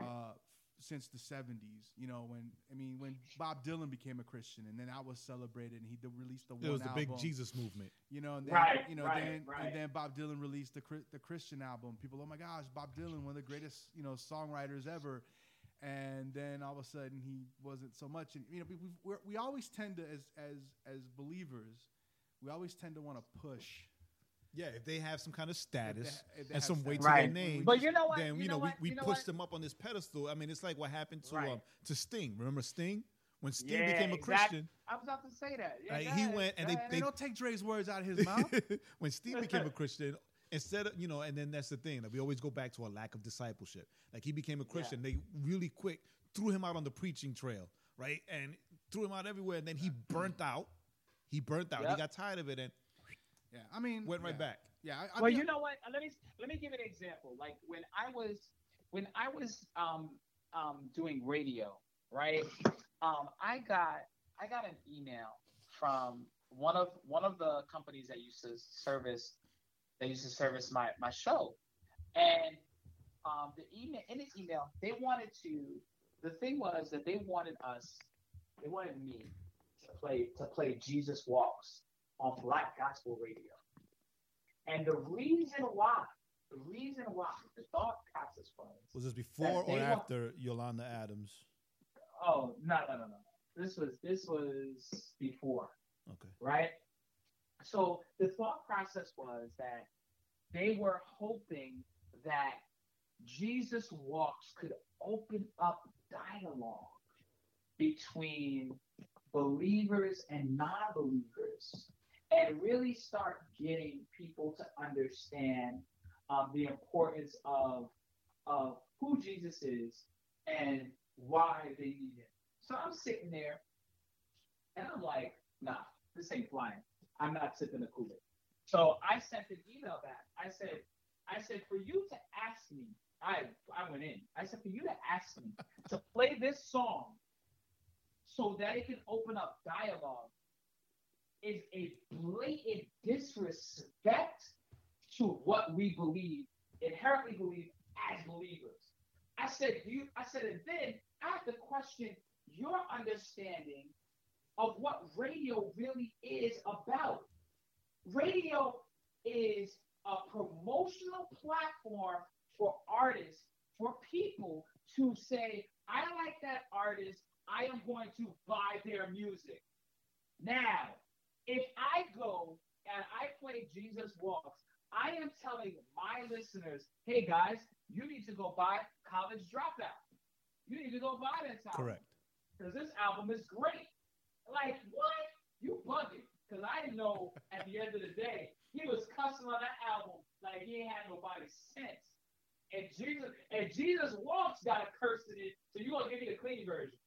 uh, since the '70s. You know, when I mean, when Bob Dylan became a Christian, and then I was celebrated, and he did released the It one was the album. big Jesus movement. You know, and then Right, you know, right, then right. and then Bob Dylan released the the Christian album. People, oh my gosh, Bob Dylan, one of the greatest you know songwriters ever. And then all of a sudden, he wasn't so much. And you know, we we we always tend to as as as believers, we always tend to want to push. Yeah, if they have some kind of status if they and some weight to Right. their name, But you know what? then You you know know, we, what? we You know pushed what? them up on this pedestal. I mean, it's like what happened to Right. um, to Sting. Remember Sting when Sting Yeah, became a exact- Christian? I was about to say that. Yeah, Like, he ahead, went and go they- They don't take Dre's words out of his mouth. *laughs* when Steve became a *laughs* Christian, instead of you know, and then that's the thing that we always go back to a lack of discipleship. Like he became a Christian, they really quick threw him out on the preaching trail, right, and threw him out everywhere. And then he burnt out. He burnt out. He got tired of it and yeah, I mean, went right yeah. back. Yeah, I, I well, feel- you know what? Uh, Let me let me give an example. Like when I was when I was um um doing radio, right? Um, I got I got an email from one of one of the companies that used to service that used to service my my show, and um the email in the email they wanted to the thing was that they wanted us they wanted me to play to play Jesus Walks on Black Gospel Radio. And the reason why, the reason why, the thought process was, Was this before or after Yolanda Adams? oh no no no no, this was this was before, Okay. right? So the thought process was that they were hoping that Jesus walks could open up dialogue between believers and non-believers and really start getting people to understand um, the importance of of who Jesus is and why they need him. So I'm sitting there and I'm like, nah, this ain't flying. I'm not sipping the Kool-Aid. So I sent an email back. I said, I said, for you to ask me, I I went in. I said, for you to ask me to play this song so that it can open up dialogue is a blatant disrespect to what we believe, inherently believe as believers. I said, you I said, and then I have to question your understanding of what radio really is about. Radio is a promotional platform for artists, for people to say, I like that artist, I am going to buy their music. Now, if I go and I play Jesus Walks, I am telling my listeners, hey guys, you need to go buy College Dropout. You need to go buy this album. Correct. Because this album is great. Like, what? You bugging. Because I know at the end of the day, he was cussing on that album like he ain't had nobody sense. And Jesus and Jesus Walks got a curse in it, so you gonna give me the clean version.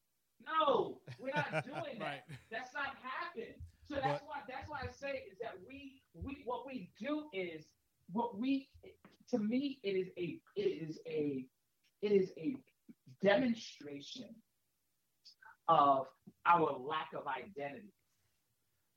No, we're not *laughs* doing that. Right. That's not happening. So that's But- why that's why I say is that we we what we do is what we to me it is a it is a it is a demonstration of our lack of identity.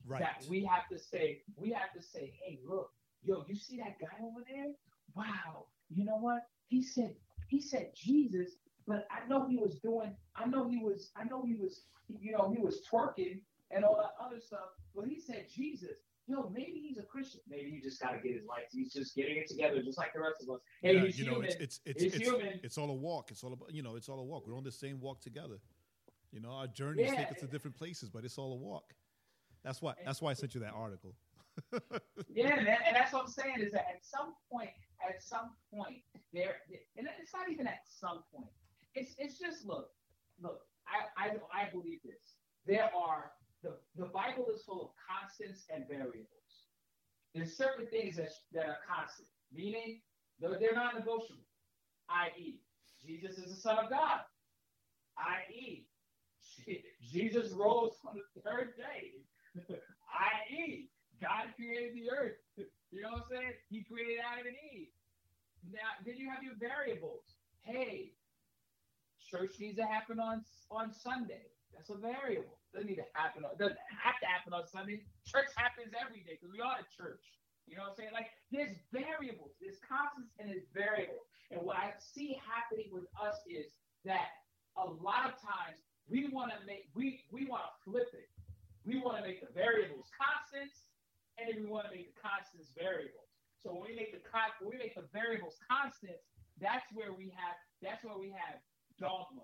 Right. that we have to say we have to say hey look yo you see that guy over there? Wow. You know what? He said he said jesus but i know he was doing i know he was i know he was you know he was twerking and all that other stuff but he said jesus yo maybe he's a christian maybe he just got to get his life he's just getting it together just like the rest of us hey Yeah, you know, human it's it's it's He's it's, human. it's all a walk. It's all about you know, it's all a walk. We're on the same walk together. You know, our journeys Yeah. take us to different places, but it's all a walk. That's why that's why I sent you that article. *laughs* Yeah, man, and that's what I'm saying is that at some point, at some point, there, and it's not even at some point. It's it's just look, look. I I I believe this. There are the the Bible is full of constants and variables. There's certain things that that are constant, meaning they're, they're not negotiable. I.e., Jesus is the Son of God. I.e., *laughs* Jesus rose on the third day. *laughs* I.e., God created the earth. *laughs* You know what I'm saying? He created Adam and Eve. Now, then you have your variables. Hey, church needs to happen on on Sunday. That's a variable. Doesn't need to happen. On, doesn't have to happen on Sunday. Church happens every day because we are at church. You know what I'm saying? Like there's variables, there's constants and there's variables. And what I see happening with us is that a lot of times we want to make we we want to flip it. We want to make the variables constants, and then we want to make the constants variables. So when we make the con- when we make the variables constants, that's where we have that's where we have dogma.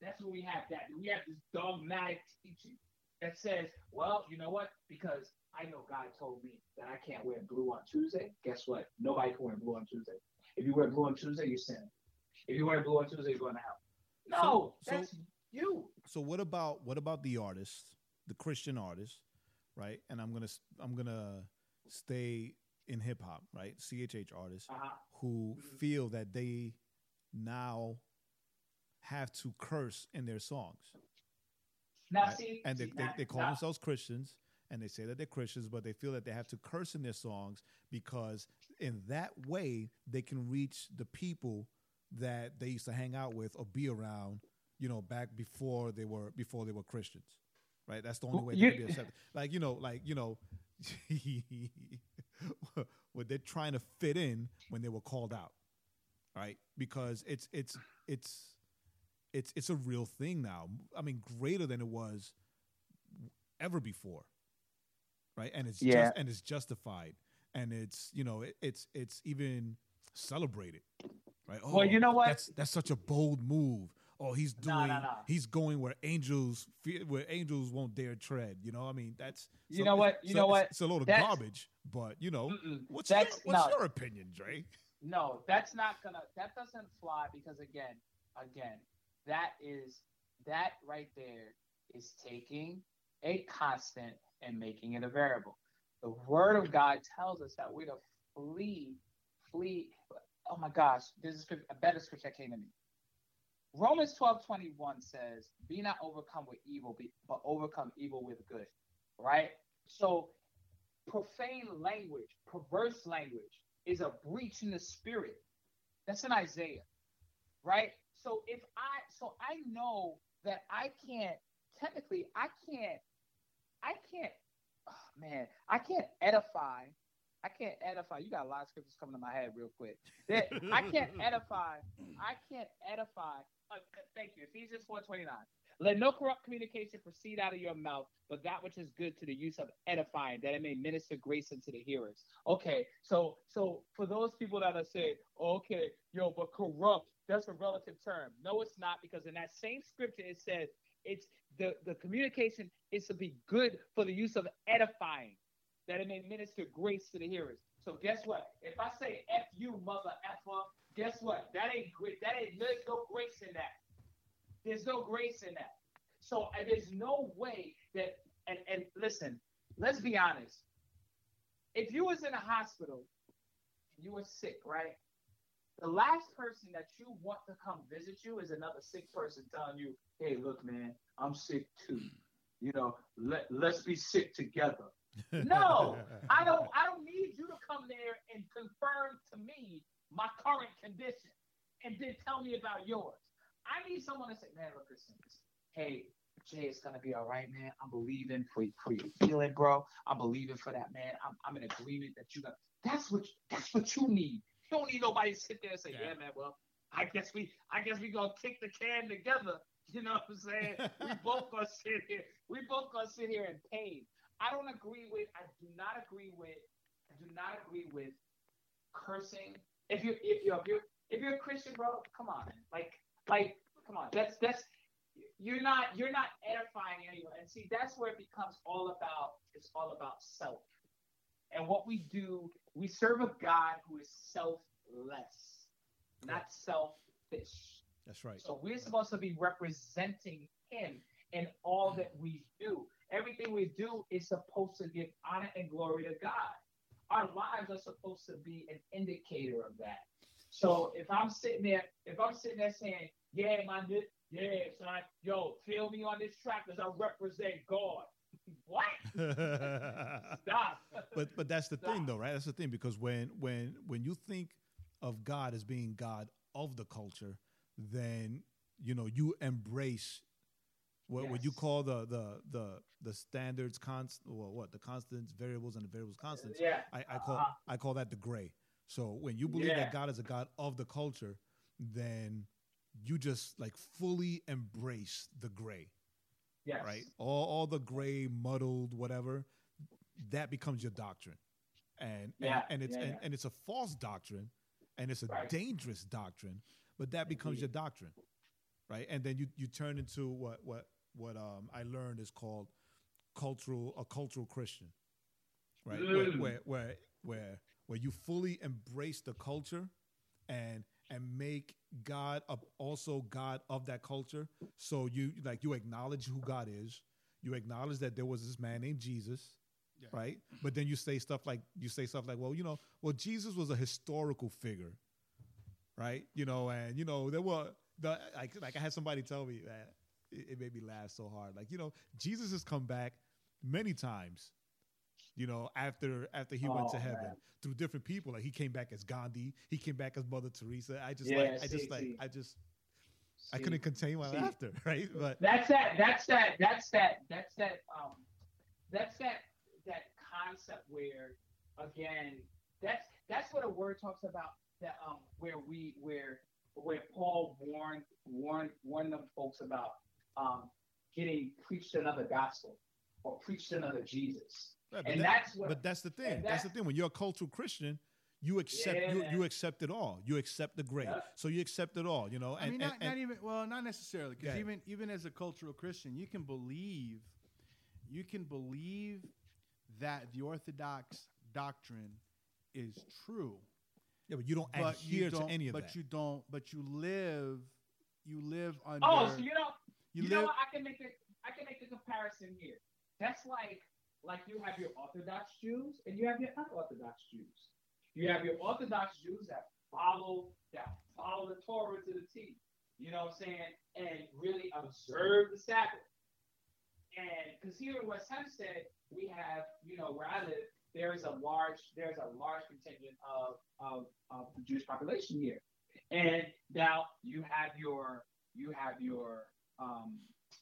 That's where we have that. We have this dogmatic teaching that says, well, you know what? Because I know God told me that I can't wear blue on Tuesday. Guess what? Nobody can wear blue on Tuesday. If you wear blue on Tuesday, you sin. If you wear blue on Tuesday, you're going to hell. No, so, that's so, you. So what about what about the artist, the Christian artist, right? And I'm gonna I'm gonna stay in hip hop, right? CHH artists uh-huh. who mm-hmm. feel that they now have to curse in their songs. Now, right? see, and they, see, they, they, call now. themselves Christians and they say that they're Christians, but they feel that they have to curse in their songs because in that way they can reach the people that they used to hang out with or be around, you know, back before they were before they were Christians. Right? That's the only way they can be accepted. Like, you know, like, you know, *laughs* what they're trying to fit in when they were called out. Right? Because it's it's it's it's it's a real thing now. I mean, greater than it was ever before, right? And it's yeah. just and it's justified, and it's you know it, it's it's even celebrated, right? Oh, well, you oh, know what? That's that's such a bold move. Oh, he's doing. No, no, no. He's going where angels where angels won't dare tread. You know, I mean, that's you so know what you so know what it's a load of that's, garbage. But you know, what's your, what's your opinion, Dre? No, that's not gonna. That doesn't fly because again, again, that is that right there is taking a constant and making it a variable. The word of God tells us that we're to flee, flee. Oh my gosh, this is a better scripture that came to me. Romans 12 21 says, Be not overcome with evil, but overcome evil with good. Right? So, profane language, perverse language is a breach in the spirit. That's in Isaiah. Right? So, if I, so I know that I can't, technically, I can't, I can't, oh man, I can't edify. I can't edify. You got a lot of scriptures coming to my head real quick. I can't *laughs* edify. I can't edify. Uh, thank you. Ephesians 4:29. Let no corrupt communication proceed out of your mouth, but that which is good to the use of edifying, that it may minister grace unto the hearers. Okay, so so for those people that are saying, okay, yo, but corrupt, that's a relative term. No, it's not, because in that same scripture it says it's the, the communication is to be good for the use of edifying, that it may minister grace to the hearers. So guess what? If I say F you, mother effer, guess what? That ain't great. That ain't there's no grace in that. There's no grace in that. So there's no way that and and listen, let's be honest. If you was in a hospital and you were sick, right? The last person that you want to come visit you is another sick person telling you, "Hey, look, man, I'm sick too. You know, let let's be sick together." *laughs* no, I don't. I don't need you to come there and confirm to me my current condition and then tell me about yours. I need someone to say, "Man, look, listen, hey, Jae, it's gonna be all right, man. I'm believing for for your healing, bro. I'm believing for that, man. I'm, I'm in agreement that you got. That's what that's what you need. You don't need nobody to sit there and say, yeah. yeah, man, well, I guess we I guess we gonna kick the can together. *laughs* You know what I'm saying? we both gonna sit here. We both gonna sit here in pain. I don't agree with I do not agree with I do not agree with cursing. If you if you're if you're if you're a Christian, bro, come on. Like like come on. That's that's you're not you're not edifying anyone. And see, that's where it becomes all about it's all about self. And what we do, we serve a God who is selfless, not selfish. That's right. So we're supposed to be representing Him in all that we do. Everything we do is supposed to give honor and glory to God. Our lives are supposed to be an indicator of that. So if I'm sitting there, if I'm sitting there saying, "Yeah, my dude, yeah, son, yo, feel me on this track because I represent God," *laughs* what? *laughs* Stop. But but that's the Stop. thing though, right? That's the thing because when when when you think of God as being God of the culture, then you know you embrace What what you call the the the the standards const well what the constants variables and the variables constants. Yeah. I, I call Uh-huh. I call that the gray. So when you believe Yeah. that God is a God of the culture, then you just like fully embrace the gray, Yes. right? All all the gray, muddled, whatever, that becomes your doctrine, and Yeah, and, and it's yeah, and, and it's a false doctrine, and it's a Right. dangerous doctrine, but that becomes your doctrine, right? And then you you turn into what what what um I learned is called cultural a cultural Christian, right? Where, Mm. where where where where you fully embrace the culture and and make God a, also God of that culture. So you like you acknowledge who God is. You acknowledge that there was this man named Jesus, Yeah. right? But then you say stuff like you say stuff like, well, you know, well Jesus was a historical figure, right? You know, and you know there were the like like I had somebody tell me that it, it made me laugh so hard. Like you know, Jesus has come back many times. You know, after after he went to Oh, heaven man. through different people, like he came back as Gandhi, he came back as Mother Teresa. I just Yeah, like, I see, just like, see. I just, I couldn't contain my see. laughter, *laughs* right? But That's that. That's that. That's that. That's that. Um, that's that. That concept where, again, that's that's what a word talks about. That um, where we where where Paul warned warned warned them folks about um, getting preached another gospel or preached another Jesus. Right, but And that- that's what- But that's the thing. and That's the thing. When you're a cultural Christian, you accept Yeah, you, you accept it all. You accept the great. Yeah. So you accept it all. You know. And, I mean, and- not, and- not even well, not necessarily, because Yeah. even even as a cultural Christian, you can believe, you can believe that the Orthodox doctrine is true, yeah, but you don't but adhere you don't, to any of but that. But you don't, but you live, you live under. Oh, so you know, you you, know live. what? I can make a I can make a comparison here. That's like like you have your Orthodox Jews and you have your unorthodox Jews. You have your Orthodox Jews that follow that follow the Torah to the T. You know what I'm saying? And really observe the Sabbath. And because here in West Hempstead, we have, you know, where I live, there is a large there's a large contingent of of, of the Jewish population here. And now you have your you have your um,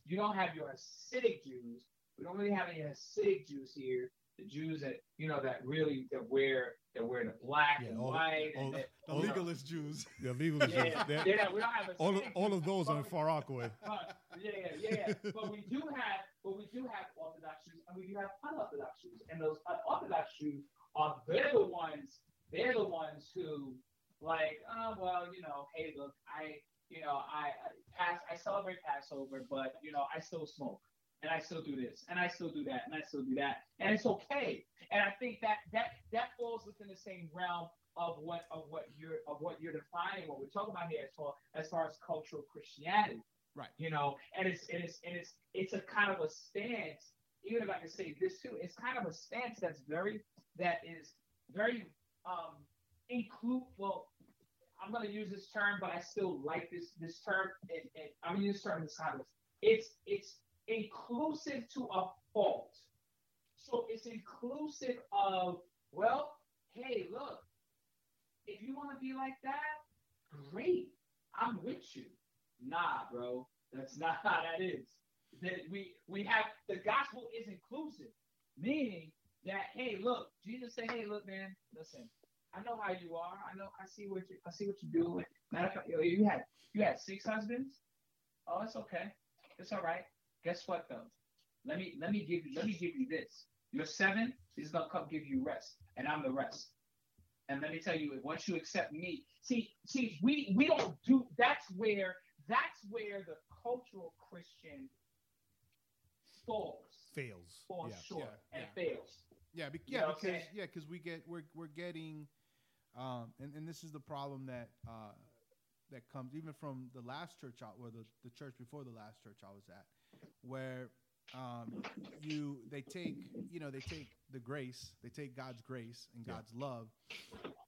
you don't have your Hasidic Jews. We don't really have any Hasidic Jews here. The Jews that you know that really that wear that wear the black Yeah, and all white all and the- that- the all the- legalist Jews. The *laughs* legal yeah, yeah, They're- yeah, we don't have all of, all of those are in Far Rockaway. *laughs* but, yeah, yeah, yeah. but we do have, but we do have Orthodox Jews, and we do have unorthodox Jews, and those unorthodox Jews are they're the ones, they're the ones who, like, oh well, you know, hey, look, I, you know, I, I pass, I celebrate Passover, but you know, I still smoke, and I still do this, and I still do that, and I still do that, and it's okay. And I think that that that falls within the same realm of what of what you're of what you're defining, what we're talking about here as far as far as cultural Christianity Right. you know, and it's and it's and it's it's a kind of a stance. Even if I can say this too, it's kind of a stance that's very that is very um include. Well, I'm to use this term, but I still like this this term. And, it, I'm to use this term this time. It's it's inclusive to a fault. So it's inclusive of well, hey, look, if you want to be like that, great, I'm with you. Nah, bro, that's *laughs* not how that is. That we we have the gospel is inclusive, meaning that hey, look, Jesus said, hey, look, man, listen, I know how you are. I know, I see what you, I see what you're doing. Matter of fact, yo, you had you had six husbands. Oh, it's okay, it's all right. Guess what though? Let me let me give you let me give you this. You're seven. He's gonna come give you rest, and I'm the rest. And let me tell you, once you accept me, see, see, we we don't do. That's where that's where the cultural Christian falls, Fails. falls Yeah. short, Yeah, and yeah. fails. Yeah, be, You yeah, know because saying? yeah, because we get we're we're getting, um, and, and this is the problem that uh, that comes even from the last church out, or the, the church before the last church I was at, where um, you they take you know they take the grace, they take God's grace and Yeah. God's love,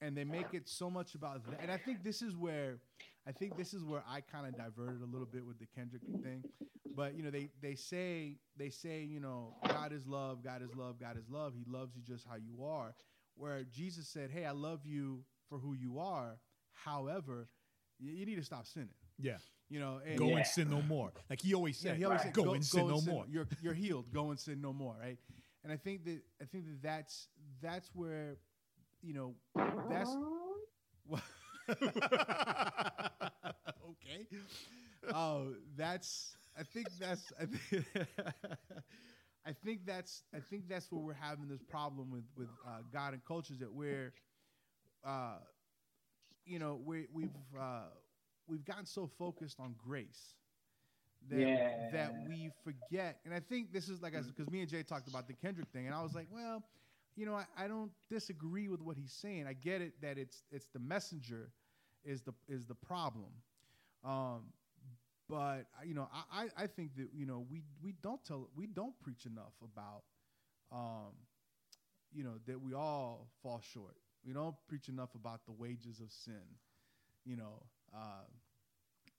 and they make it so much about that. And I think this is where I think this is where I kind of diverted a little bit with the Kendrick thing. But you know, they they say they say you know God is love, God is love, God is love. He loves you just how you are. Where Jesus said, "Hey, I love you for who you are. However, you, you need to stop sinning." Yeah. You know, and Go Yeah. and sin no more. Like he always yeah, said, he always right. said, go, and sin no more. You're you're healed. Go and sin no more, right? And I think that I think that that's that's where, you know, that's *laughs* *laughs* okay. Oh, that's. I think that's. I think, *laughs* I think that's. I think that's where we're having this problem with with uh, God and cultures that we're, uh, you know, we we've uh, we've gotten so focused on grace that Yeah. that we forget. And I think this is like I because me and Jae talked about the Kendrick thing, and I was like, well, you know, I, I don't disagree with what he's saying. I get it that it's it's the messenger is the is the problem. Um, but you know, I, I I think that you know we we don't tell we don't preach enough about, um, you know, that we all fall short. We don't preach enough about the wages of sin. You know, uh,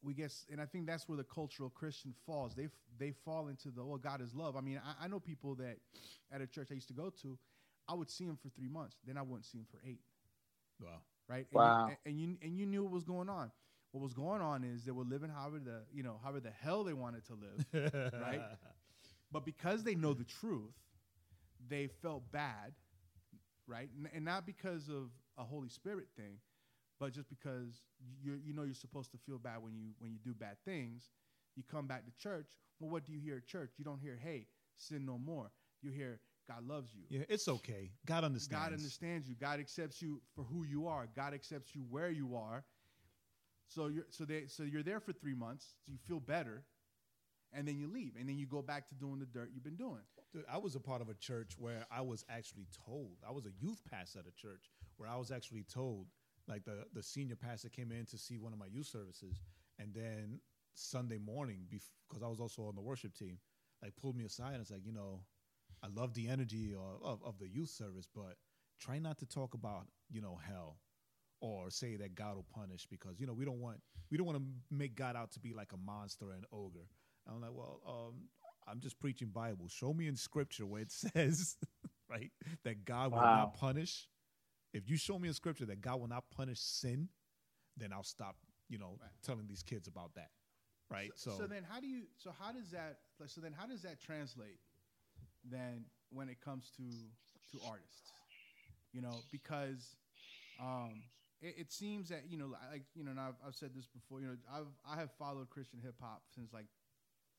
we guess, and I think that's where the cultural Christian falls. They f- they fall into the well, God is love. I mean, I, I know people that at a church I used to go to, I would see them for three months, then I wouldn't see them for eight Wow. Right? Wow. And you, and you and you knew what was going on. What was going on is they were living however the you know however the hell they wanted to live, *laughs* right? But because they know the truth, they felt bad, right? N- And not because of a Holy Spirit thing, but just because you you know you're supposed to feel bad when you when you do bad things. You come back to church. Well, what do you hear at church? You don't hear, "Hey, sin no more." You hear, "God loves you." Yeah, it's okay. God understands. God understands you. God accepts you for who you are. God accepts you where you are. So you're so they so you're there for three months. So you feel better, and then you leave, and then you go back to doing the dirt you've been doing. Dude, I was a part of a church where I was actually told. I was a youth pastor at a church where I was actually told, like the the senior pastor came in to see one of my youth services, and then Sunday morning, because I was also on the worship team, like pulled me aside and was like, you know, I love the energy of, of, of the youth service, but try not to talk about you know hell or say that God will punish because you know we don't want we don't want to make God out to be like a monster and ogre. And I'm like, well, um, I'm just preaching Bible. Show me in Scripture where it *laughs* says, right, that God will Wow. not punish. If you show me in Scripture that God will not punish sin, then I'll stop, you know, Right. telling these kids about that, right? So, so then how do you so how does that so then how does that translate then when it comes to to artists? You know, because um it, it seems that you know like you know and I've, I've said this before you know I've I have followed Christian hip hop since like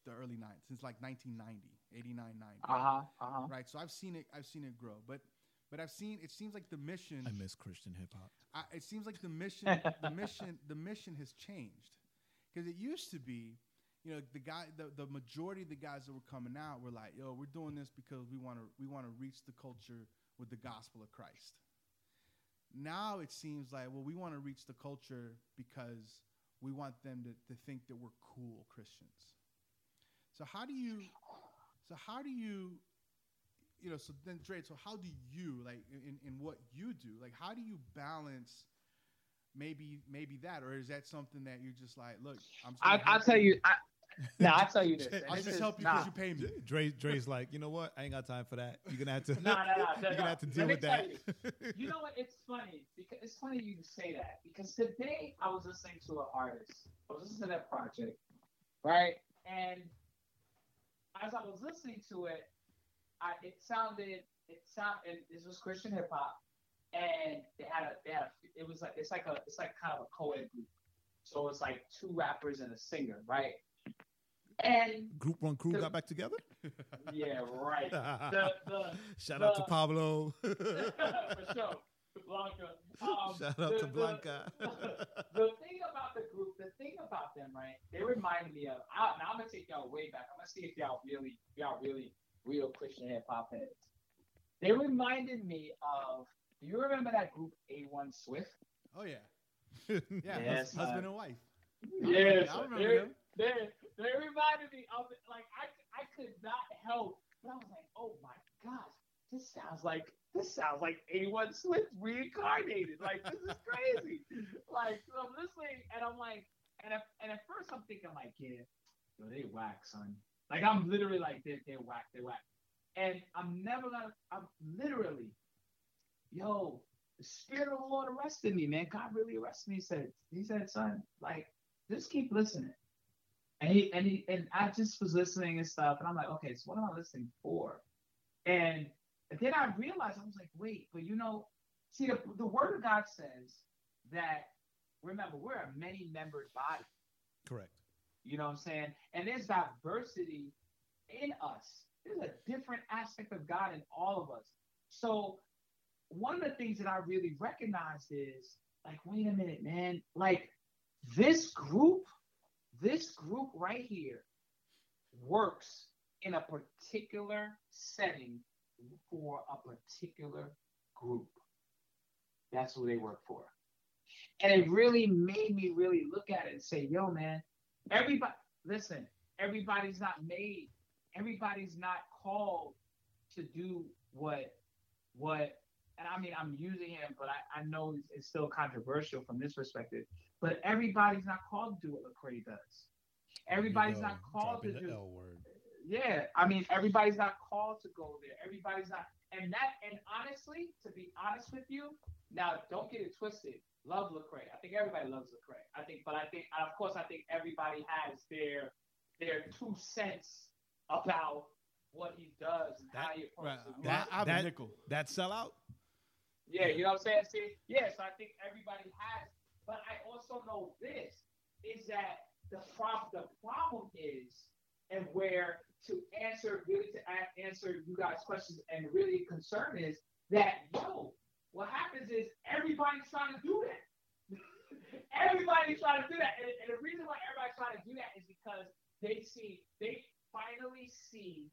the early 90s since like 1990 89 90 Uh-huh. Uh-huh. right so I've seen it I've seen it grow but but I've seen it seems like the mission I miss Christian hip hop. It seems like the mission, the *laughs* mission, the mission has changed, because it used to be, you know, the guy, the, the majority of the guys that were coming out were like, "Yo, we're doing this because we want to, we want to reach the culture with the gospel of Christ." Now it seems like, well, we want to reach the culture because we want them to, to think that we're cool Christians. So how do you, so how do you, you know, so then Dre, so how do you like in, in what you do, like how do you balance maybe maybe that, or is that something that you're just like, look, i'm I, i'll tell you. I, no, I'll tell you this. *laughs* I'll this just is- help you nah. because you pay me. Dre, Dre's like, you know what? I ain't got time for that. You're gonna have to. No, no, no, no, You're gonna have to deal with that. you. You know what? It's funny because it's funny you say that because today I was listening to an artist. I was listening to that project, right? And as I was listening to it, I it sounded it sound and this was Christian hip hop, and they had a they had a, it was like it's like a it's like kind of a co-ed group, so it's like two rappers and a singer, right? And Group One Crew The- got back together. *laughs* yeah, right. *laughs* The the Shout out to Pablo. *laughs* for sure. Blanca. Um, Shout out the- to Blanca. the thing about the group, the thing about them, right? They remind me of. I, now I'm gonna take y'all way back. I'm gonna see if y'all really, y'all really real Christian hip hop heads. They reminded me of. Do you remember that group A1 Swift? Oh yeah, yeah, Yes, husband man. and wife. Yes, I remember they, them. They, they reminded me of it. Like I, I could not help, but I was like, oh my gosh, this sounds like this sounds like A1 Swift reincarnated. Like this is crazy. *laughs* like so I'm listening, and I'm like, and at, and at first I'm thinking like, yeah, yo, they whack, son. Like I'm literally like, they're, they're whack, they're whack. And I'm never gonna, I'm literally, yo, the spirit of the Lord arrested me, man. God really arrested me. He said, he said, son, like just keep listening. And he and he and I just was listening and stuff, and I'm like, okay, so what am I listening for? And then I realized I was like, wait, but you know, see the the word of God says that remember we're a many membered body. Correct. You know what I'm saying? And there's diversity in us. There's a different aspect of God in all of us. So one of the things that I really recognized is like, wait a minute, man. Like this group, this group right here works in a particular setting for a particular group. That's who they work for. And it really made me really look at it and say, yo, man, everybody, listen, everybody's not made, everybody's not called to do what, what, and I mean, I'm using him, but I, I know it's, it's still controversial from this perspective, but everybody's not called to do what Lecrae does. Everybody's not called to do. L word. Yeah, I mean, everybody's not called to go there. Everybody's not, and that, and honestly, to be honest with you, now don't get it twisted. Love Lecrae. I think everybody loves Lecrae. I think, but I think, of course, I think everybody has their their two cents about what he does and how he Right. approaches. Well, That- I have that- nickel. That sell out? Yeah, you know what I'm saying? See, yeah, so I think everybody has, but I also know this is that the problem the problem is, and where to answer really to answer you guys' questions and really concern is that yo, what happens is everybody's trying to do that. *laughs* everybody's trying to do that, and, and the reason why everybody's trying to do that is because they see they finally see,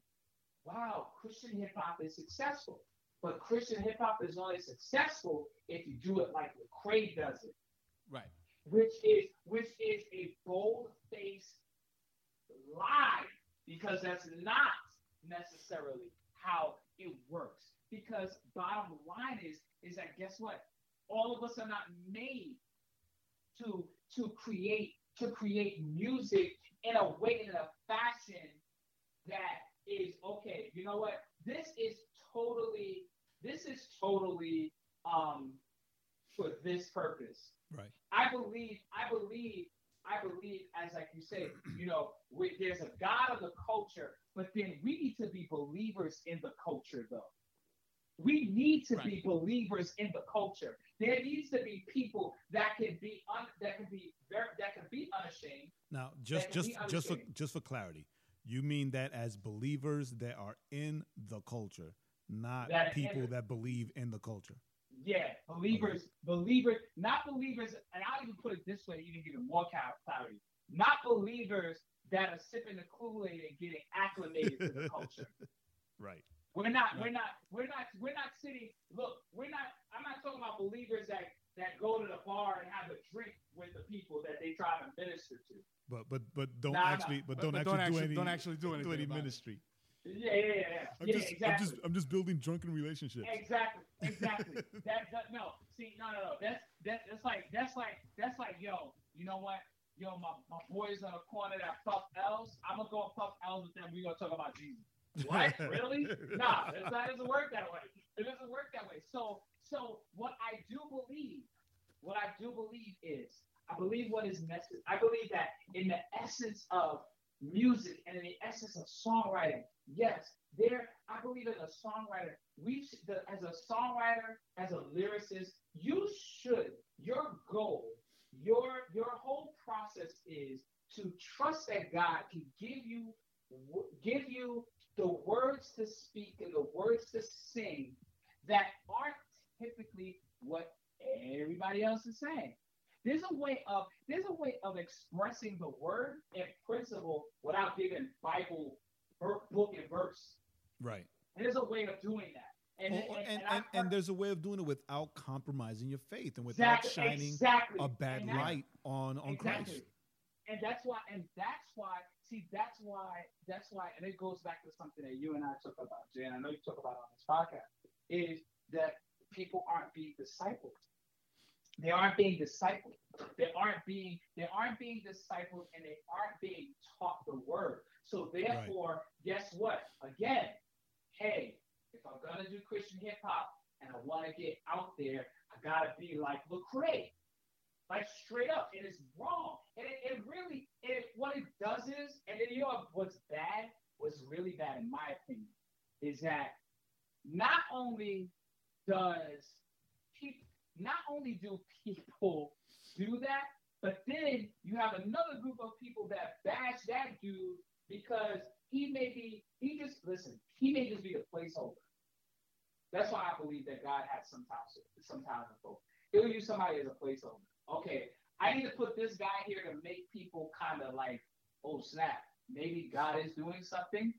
wow, Christian hip hop is successful. But Christian hip hop is only successful if you do it like Lecrae does it, Right. which is which is a bold faced lie because that's not necessarily how it works. Because bottom line is is that guess what? All of us are not made to to create to create music in a way in a fashion that is okay. You know what? This is totally this is totally um for this purpose. Right. I believe, I believe, I believe, as like you say, you know, we, there's a God of the culture, but then we need to be believers in the culture, though. We need to be believers in the culture. There needs to be people that can be un, that can be very, that can be unashamed. Now, just just just for just for clarity, you mean that as believers that are in the culture, not That people enter- that believe in the culture. Yeah, believers, believers, not believers, and I'll even put it this way, even give it more clarity. Not believers that are sipping the Kool-Aid and getting acclimated to the *laughs* culture. Right. We're not, we're not, we're not, we're not sitting. Look, we're not. I'm not talking about believers that that go to the bar and have a drink with the people that they try to minister to. But but but don't Nah, nah. actually but, But- don't, but actually don't do any, don't actually do anything any about it. Yeah, yeah, yeah, yeah. I'm yeah, just exactly. I'm just I'm just building drunken relationships. Exactly, *laughs* exactly. that, that no, see, no, no, no. That's that, that's like that's like that's like yo. You know what? Yo, my, my boys on the corner that puff L's. I'm gonna go and puff L's with them. We gonna talk about Jesus. What? *laughs* really? Nah, it's, that doesn't work that way. It doesn't work that way. So, so what I do believe, what I do believe is, I believe what is necessary. I believe that in the essence of music and in the essence of songwriting, yes, there. I believe as a songwriter, we as a songwriter, as a lyricist, you should. Your goal, your your whole process is to trust that God can give you give you the words to speak and the words to sing that aren't typically what everybody else is saying. There's a way of there's a way of expressing the word and principle without giving Bible book and verse. Right. And there's a way of doing that. And, Oh, and, and, and there's a way of doing it without compromising your faith and without Exactly, shining exactly. a bad that- light on on exactly. Christ. And that's why, and that's why, see, that's why, that's why, and it goes back to something that you and I talk about, Jae, and I know you talk about on this podcast, is that people aren't being discipled. They aren't being discipled. They aren't being they aren't being discipled and they aren't being taught the word. So therefore, right. guess what? Again, hey, if I'm gonna do Christian hip hop and I wanna get out there, I gotta be like Lecrae. Like straight up, it is wrong. And it, it really it what it does is, and then you know what's bad, what's really bad in my opinion, is that not only does not only do people do that, but then you have another group of people that bash that dude because he may be, he just, listen, he may just be a placeholder. That's why I believe that God has sometimes, sometimes folk. He'll use somebody as a placeholder. Okay, I need to put this guy here to make people kind of like, oh snap, maybe God is doing something,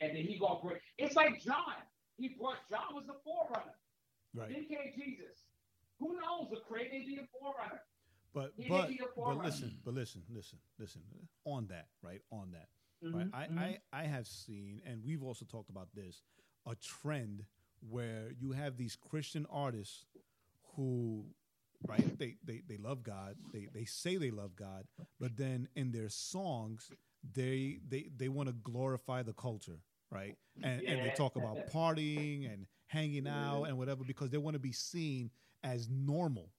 and then he gonna bring. It's like John. He brought John was the forerunner. Right. Then came Jesus. Who knows? Lecrae may be a forerunner. But He but may be a but listen, but listen, listen, listen. On that, right? On that, right? Mhm, I, mhm. I I have seen, and we've also talked about this, a trend where you have these Christian artists who, right? They they they love God. They they say they love God, but then in their songs, they they they want to glorify the culture, right? And and they talk about partying and hanging out and whatever because they want to be seen as normal,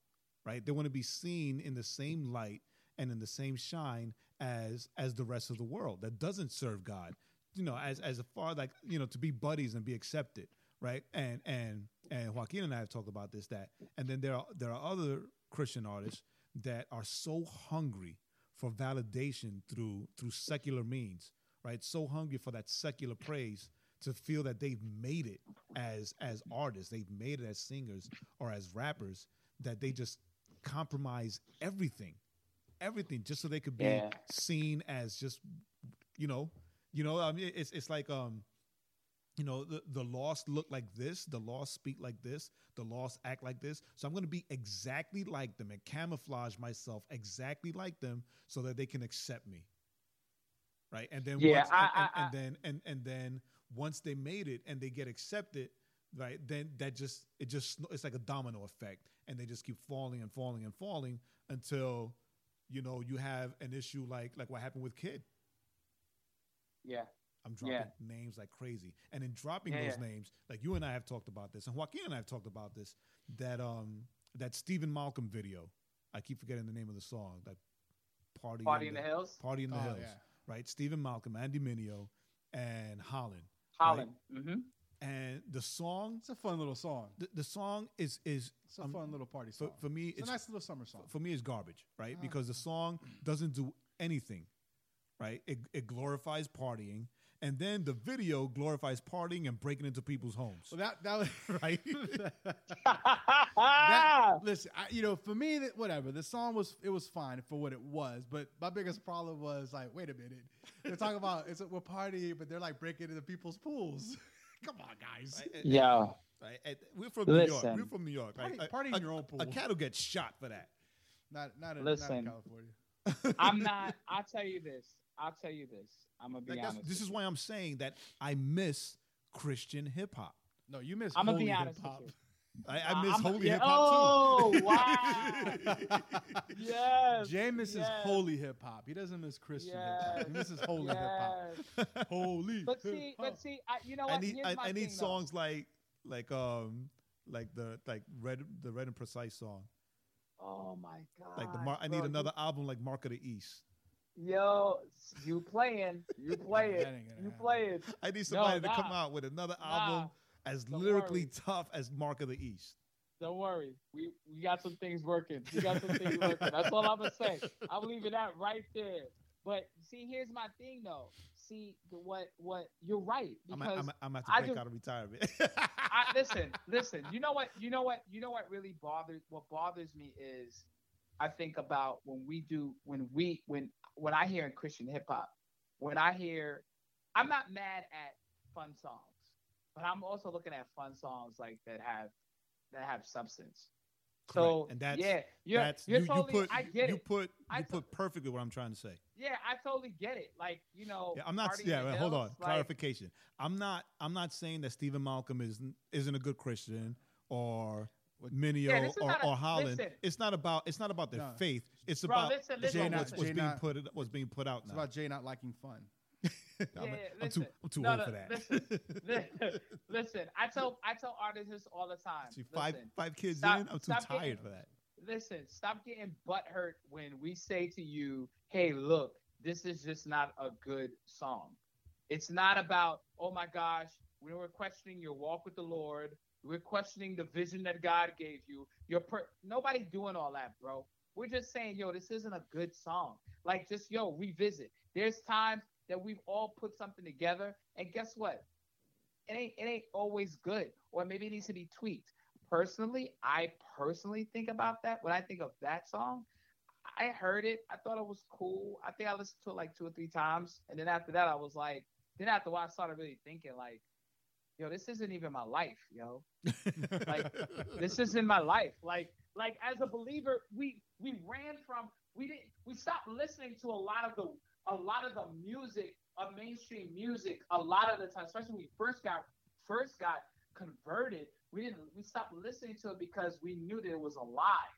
right? They want to be seen in the same light and in the same shine as as the rest of the world that doesn't serve God. You know, as as far like you know to be buddies and be accepted, right? And and and Joaquin and I have talked about this that, and then there are there are other Christian artists that are so hungry for validation through through secular means, right? So hungry for that secular praise to feel that they've made it as as artists, they've made it as singers or as rappers that they just compromise everything, everything just so they could be Yeah. seen as just you know, you know. I mean, it's it's like um, you know, the the lost look like this, the lost speak like this, the lost act like this. So I'm to be exactly like them and camouflage myself exactly like them so that they can accept me. Right, and then Yeah, once, I- and, and, I- and then and and then once they made it and they get accepted, right? Then that just it just it's like a domino effect, and they just keep falling and falling and falling until you know you have an issue like like what happened with Kid. Yeah. I'm dropping Yeah. names like crazy. And in dropping Yeah, those yeah. names, like you and I have talked about this, and Joaquin and I have talked about this, that um that Steven Malcolm video. I keep forgetting the name of the song. That party, Party in the Hills? Party in the Oh, Hills. yeah. Right? Steven Malcolm, Andy Mineo, and Hollyn. Hollyn. Mm-hmm. And the song It's a fun little song. the, the song is is It's a um, fun little party for, song. for me it's, a nice little summer song. for me it's garbage, right? Ah. Because the song doesn't do anything, right? It, it glorifies partying, and then the video glorifies partying and breaking into people's homes, So that that was *laughs* right? *laughs* that, listen, I, you know, for me, that whatever the song was, it was fine for what it was. But my biggest problem was like, wait a minute, they're talking about it's a, we're partying, but they're like breaking into people's pools. *laughs* Come on, guys. Yeah. right? And we're from New York. Listen. We're from New York. Party- right? party a, in your own pool. A cat will get shot for that. Not not in, not in California. I'm not. I'll tell you this. I'll tell you this. I'm gonna be Like honest. this is why I'm saying that I miss Christian hip hop. No, you miss. I'm gonna holy be honest hip-hop. I, I miss I'm- holy yeah, hip hop too. Oh *laughs* wow! *laughs* yes. Jae misses yes, holy hip hop. He doesn't miss Christian hip hop. Yes. He misses holy hip hop. yes. Holy. But see, hip-hop. but see, I, you know I what? need Here's I, my I need thing, though. songs like like um like the like red the red and precise song. Oh my god! Like the Mar- I bro, need you- another album like Mark of the East. Yo, you playing? You *laughs* play That it? You happen. play it? I need somebody to come out with another Nah. album as Don't lyrically worry. tough as Mark of the East. Don't worry, we we got some things working. We got some things working. That's all I'm gonna say. I'm leaving that right there. But see, here's my thing though. See, what what you're right because I'm, because I'm, I'm have to I break do- out of retirement. *laughs* I, listen, *laughs* listen. You know what? You know what? You know what really bothers? What bothers me is, I think about when we do when we when when I hear in Christian hip hop, when I hear, I'm not mad at fun songs, but I'm also looking at fun songs like that have that have substance. So Correct. And that's- yeah, you're, That's you're you, totally. you put I get you it. put I you put perfectly what I'm trying to say. yeah, I totally get it. Like you know, Yeah, I'm not. Yeah, hold on. Like- Clarification. I'm not. I'm not saying that Steven Malcolm is isn't a good Christian or Mineo Yeah, or, a- or Hollyn. listen. It's not about. It's not about their No. faith. It's Bro, about listen, listen, Jae not- what's, what's Jae being not- put. What's being put out It's now. about Jae not liking fun. *laughs* I'm, Yeah, I'm too. listen. I'm too No, old no, for that. *laughs* listen. listen, I tell I tell artists all the time. See, five Listen, five kids stop- in. I'm too tired getting- for that. listen, stop getting butthurt when we say to you, "Hey, look, this is just not a good song." It's not about, "Oh my gosh, when we're questioning your walk with the Lord, we're questioning the vision that God gave you. Your per- nobody's doing all that, bro. We're just saying, yo, this isn't a good song. Like, just yo, revisit. There's times that we've all put something together, and guess what? It ain't it ain't always good, or maybe it needs to be tweaked. Personally, I personally think about that when I think of that song. I heard it. I thought it was cool. I think I listened to it like two or three times, and then after that, I was like, then after a while, I started really thinking like, yo, this isn't even my life, yo. *laughs* like, this isn't my life. Like, like as a believer, we we ran from we didn't we stopped listening to a lot of the a lot of the music of mainstream music a lot of the time, especially when we first got first got converted, we didn't we stopped listening to it because we knew that it was a lie.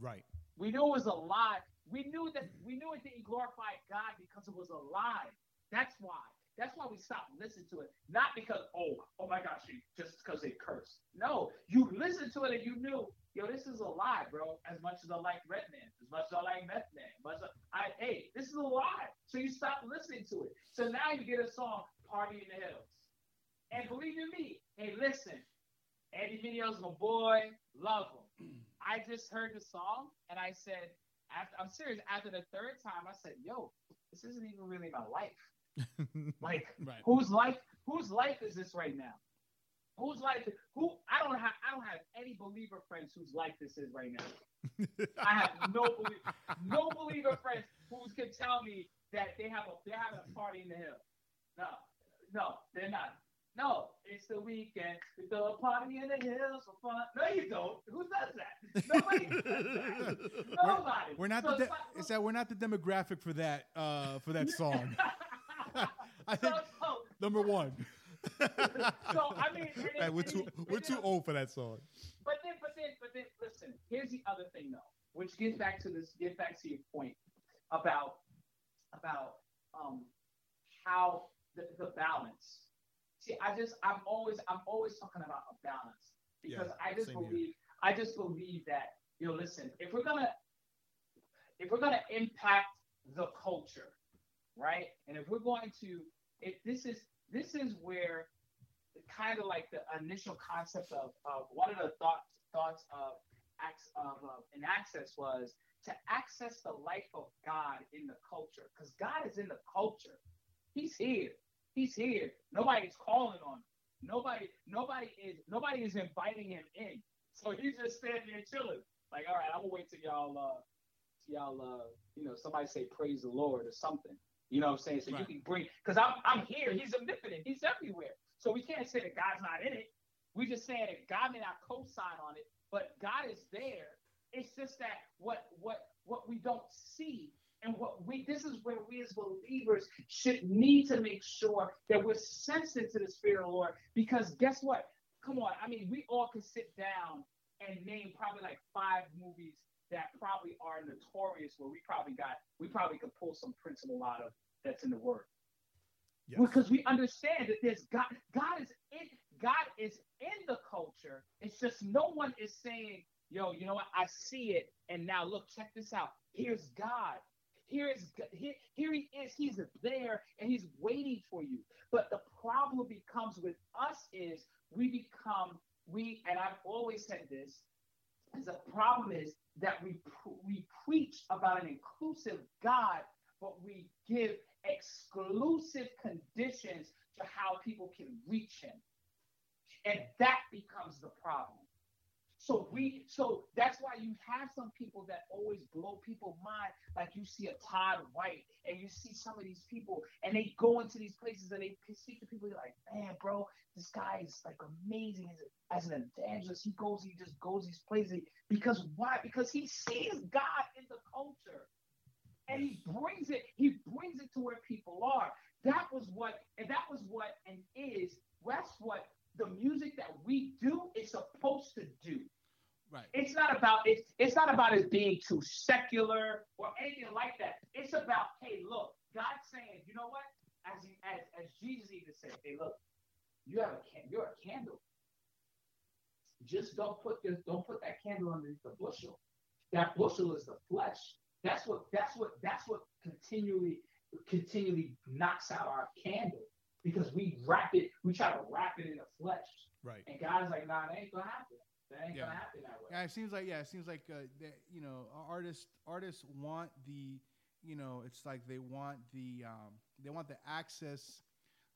Right. We knew it was a lie. We knew that we knew it didn't glorify God because it was a lie. That's why. That's why we stopped listening to it. Not because, oh, oh my gosh, just because they cursed. No, you listened to it and you knew, yo, this is a lie, bro. As much as I like Redman, as much as I like Meth Man, much as I, hey, this is a lie. So you stop listening to it. So now you get a song, Party in the Hills. And believe in me, hey, listen, Andy Mineo's my boy, love him. *clears throat* I just heard the song and I said, after, I'm serious, after the third time, I said, yo, this isn't even really my life. *laughs* like right. whose life whose life is this right now? Whose life who I don't have I don't have any believer friends whose life this is right now. I have no believer no believer friends who can tell me that they have a they're having a party in the hill. No, no, they're not. No, it's the weekend. We throw a party in the hills for fun. No, you don't. Who does that? Nobody. does that. *laughs* Nobody. We're, we're not so the. De- it's that we're not the demographic for that. Uh, for that *laughs* song. *laughs* I think so, number one. so I mean, *laughs* hey, we're too we're too old for that song. But then, but then, but then, listen. Here's the other thing, though, which gets back to this. Get back to your point about about um how the, the balance. See, I just I'm always I'm always talking about a balance because yeah, I just believe here. I just believe that you know. Listen, if we're gonna if we're gonna impact the culture, right? And if we're going to, if this is this is where kind of like the initial concept of, of one of the thoughts thoughts of of uh, INAXXS was to access the life of God in the culture because God is in the culture. He's here. He's here. Nobody's calling on him. Nobody, nobody is nobody is inviting him in. So he's just standing there chilling. Like, all right, I'm gonna wait till y'all uh y'all uh you know somebody say praise the Lord or something. You know what I'm saying? So right. you can bring because I'm I'm here. He's omnipotent. He's everywhere. So we can't say that God's not in it. We just saying that God may not co-sign on it, but God is there. It's just that what what what we don't see and what we this is where we as believers should need to make sure that we're sensitive to the Spirit of the Lord. Because guess what? Come on, I mean, we all can sit down and name probably like five movies that probably are notorious where we probably got we probably could pull some principle out of that's in the word. Yes. Because we understand that there's God God is in God is in the culture. It's just no one is saying, yo, you know what? I see it. And now look, check this out. Here's God. Here is here, here he is. He's there and he's waiting for you. But the problem becomes with us is we become we and I've always said this is the problem is that we we preach about an inclusive God, but we give exclusive conditions to how people can reach Him, and that becomes the problem. So we so that's why you have some people that always blow people mind. Like you see a Todd White and you see some of these people and they go into these places and they speak to people. You're like, man, bro, this guy is like amazing as, as an evangelist. He goes, he just goes these places because why? Because he sees God in the culture and he brings it. He brings it to where people are. That was what and that was what and is. That's what the music that we do is supposed to do. Right. It's not about it's it's not about it being too secular or anything like that. It's about hey, look, God's saying, you know what? As he, as as Jesus even said, hey, look, you have a can you're a candle. Just don't put this don't put that candle underneath the bushel. That bushel is the flesh. That's what that's what that's what continually continually knocks out our candle. Because we wrap it, we try to wrap it in the flesh. Right. And God's like, nah, that ain't gonna happen. That ain't Yeah. gonna happen that way. Yeah, it seems like yeah, it seems like uh, that you know artists artists want the you know it's like they want the um, they want the access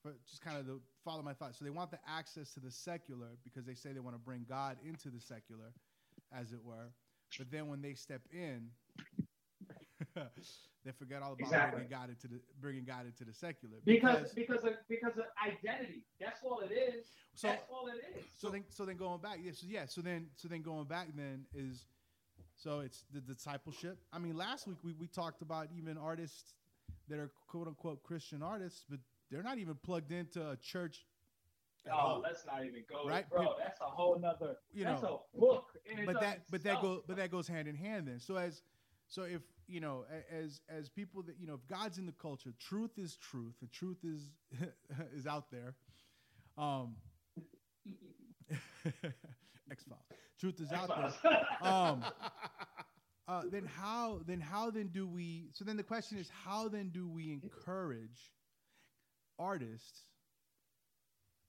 for just kind of the follow my thoughts. So they want the access to the secular because they say they want to bring God into the secular, as it were. But then when they step in, *laughs* they forget all about Exactly. bringing God into the bringing God into the secular Because because of because of identity. That's all it is. So- That's all it is. So then, so then going back, yeah, so yeah, so then, so then going back then is, so it's the discipleship. I mean, last week we, we talked about even artists that are quote unquote Christian artists, but they're not even plugged into a church. Oh, all. let's not even go, Right? bro. That's a whole nother. You that's know, a book. But that, but that itself. goes, but that goes hand in hand then. So as, so if you know, as as people that you know, if God's in the culture, truth is truth, and truth is *laughs* is out there. Um, *laughs* X Files. Truth is out there. Um, uh, then how then how then do we? So then the question is, how then do we encourage artists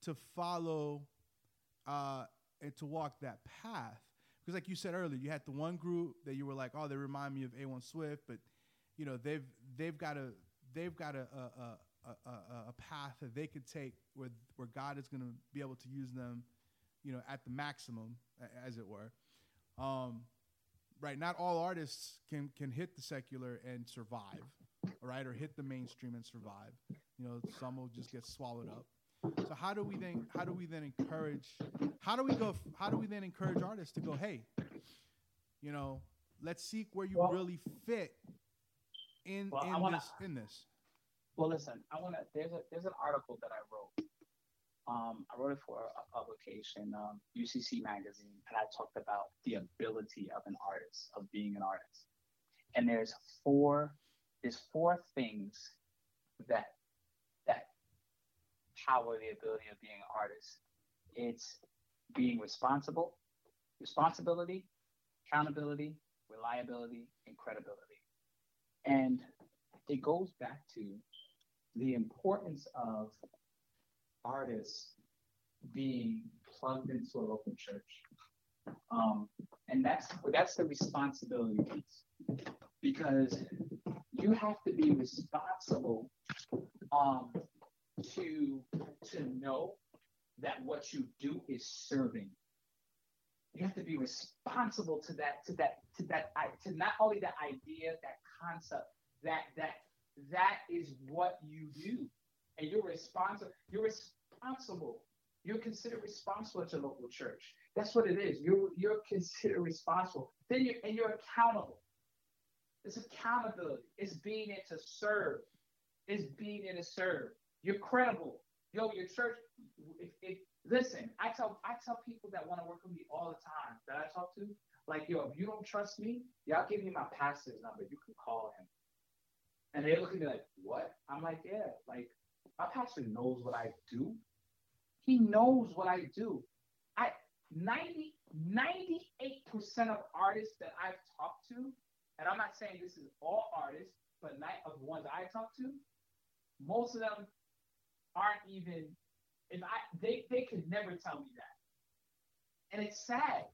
to follow uh, and to walk that path? Because like you said earlier, you had the one group that you were like, oh, they remind me of A1 Swift, but you know they've they've got a they've got a a, a, a, a- path that they could take where where God is going to be able to use them, you know, at the maximum, as it were. Um, right, not all artists can can hit the secular and survive, right, or hit the mainstream and survive. You know, some will just get swallowed up. So how do we then how do we then encourage how do we go how do we then encourage artists to go, hey, you know, let's seek where you Well- really fit in Well, in wanna- this in this. Well, listen, I want to. There's a there's an article that I wrote. Um, I wrote it for a publication, um, UCC magazine, and I talked about the ability of an artist, of being an artist. And there's four there's four things that that power the ability of being an artist. It's being responsible, responsibility, accountability, reliability, and credibility. And it goes back to the importance of artists being plugged into a local church. Um, and that's that's the responsibility piece. Because you have to be responsible um, to to know that what you do is serving. You have to be responsible to that to that to that to not only that idea, that concept, that that that is what you do, and you're responsible. You're responsible. You're considered responsible your local church. That's what it is. You're you're considered responsible. Then you and you're accountable. It's accountability. It's being in to serve. It's being in to serve. You're credible. Yo, your church. If, if listen, I tell I tell people that want to work with me all the time that I talk to, like yo, if you don't trust me, yeah, I'll give me my pastor's number. You can call him. And they look at me like, what? I'm like, yeah, like my pastor knows what I do. He knows what I do. I 90, 98% of artists that I've talked to, and I'm not saying this is all artists, but night of the ones I talk to, most of them aren't even if I they, they could never tell me that. And it's sad.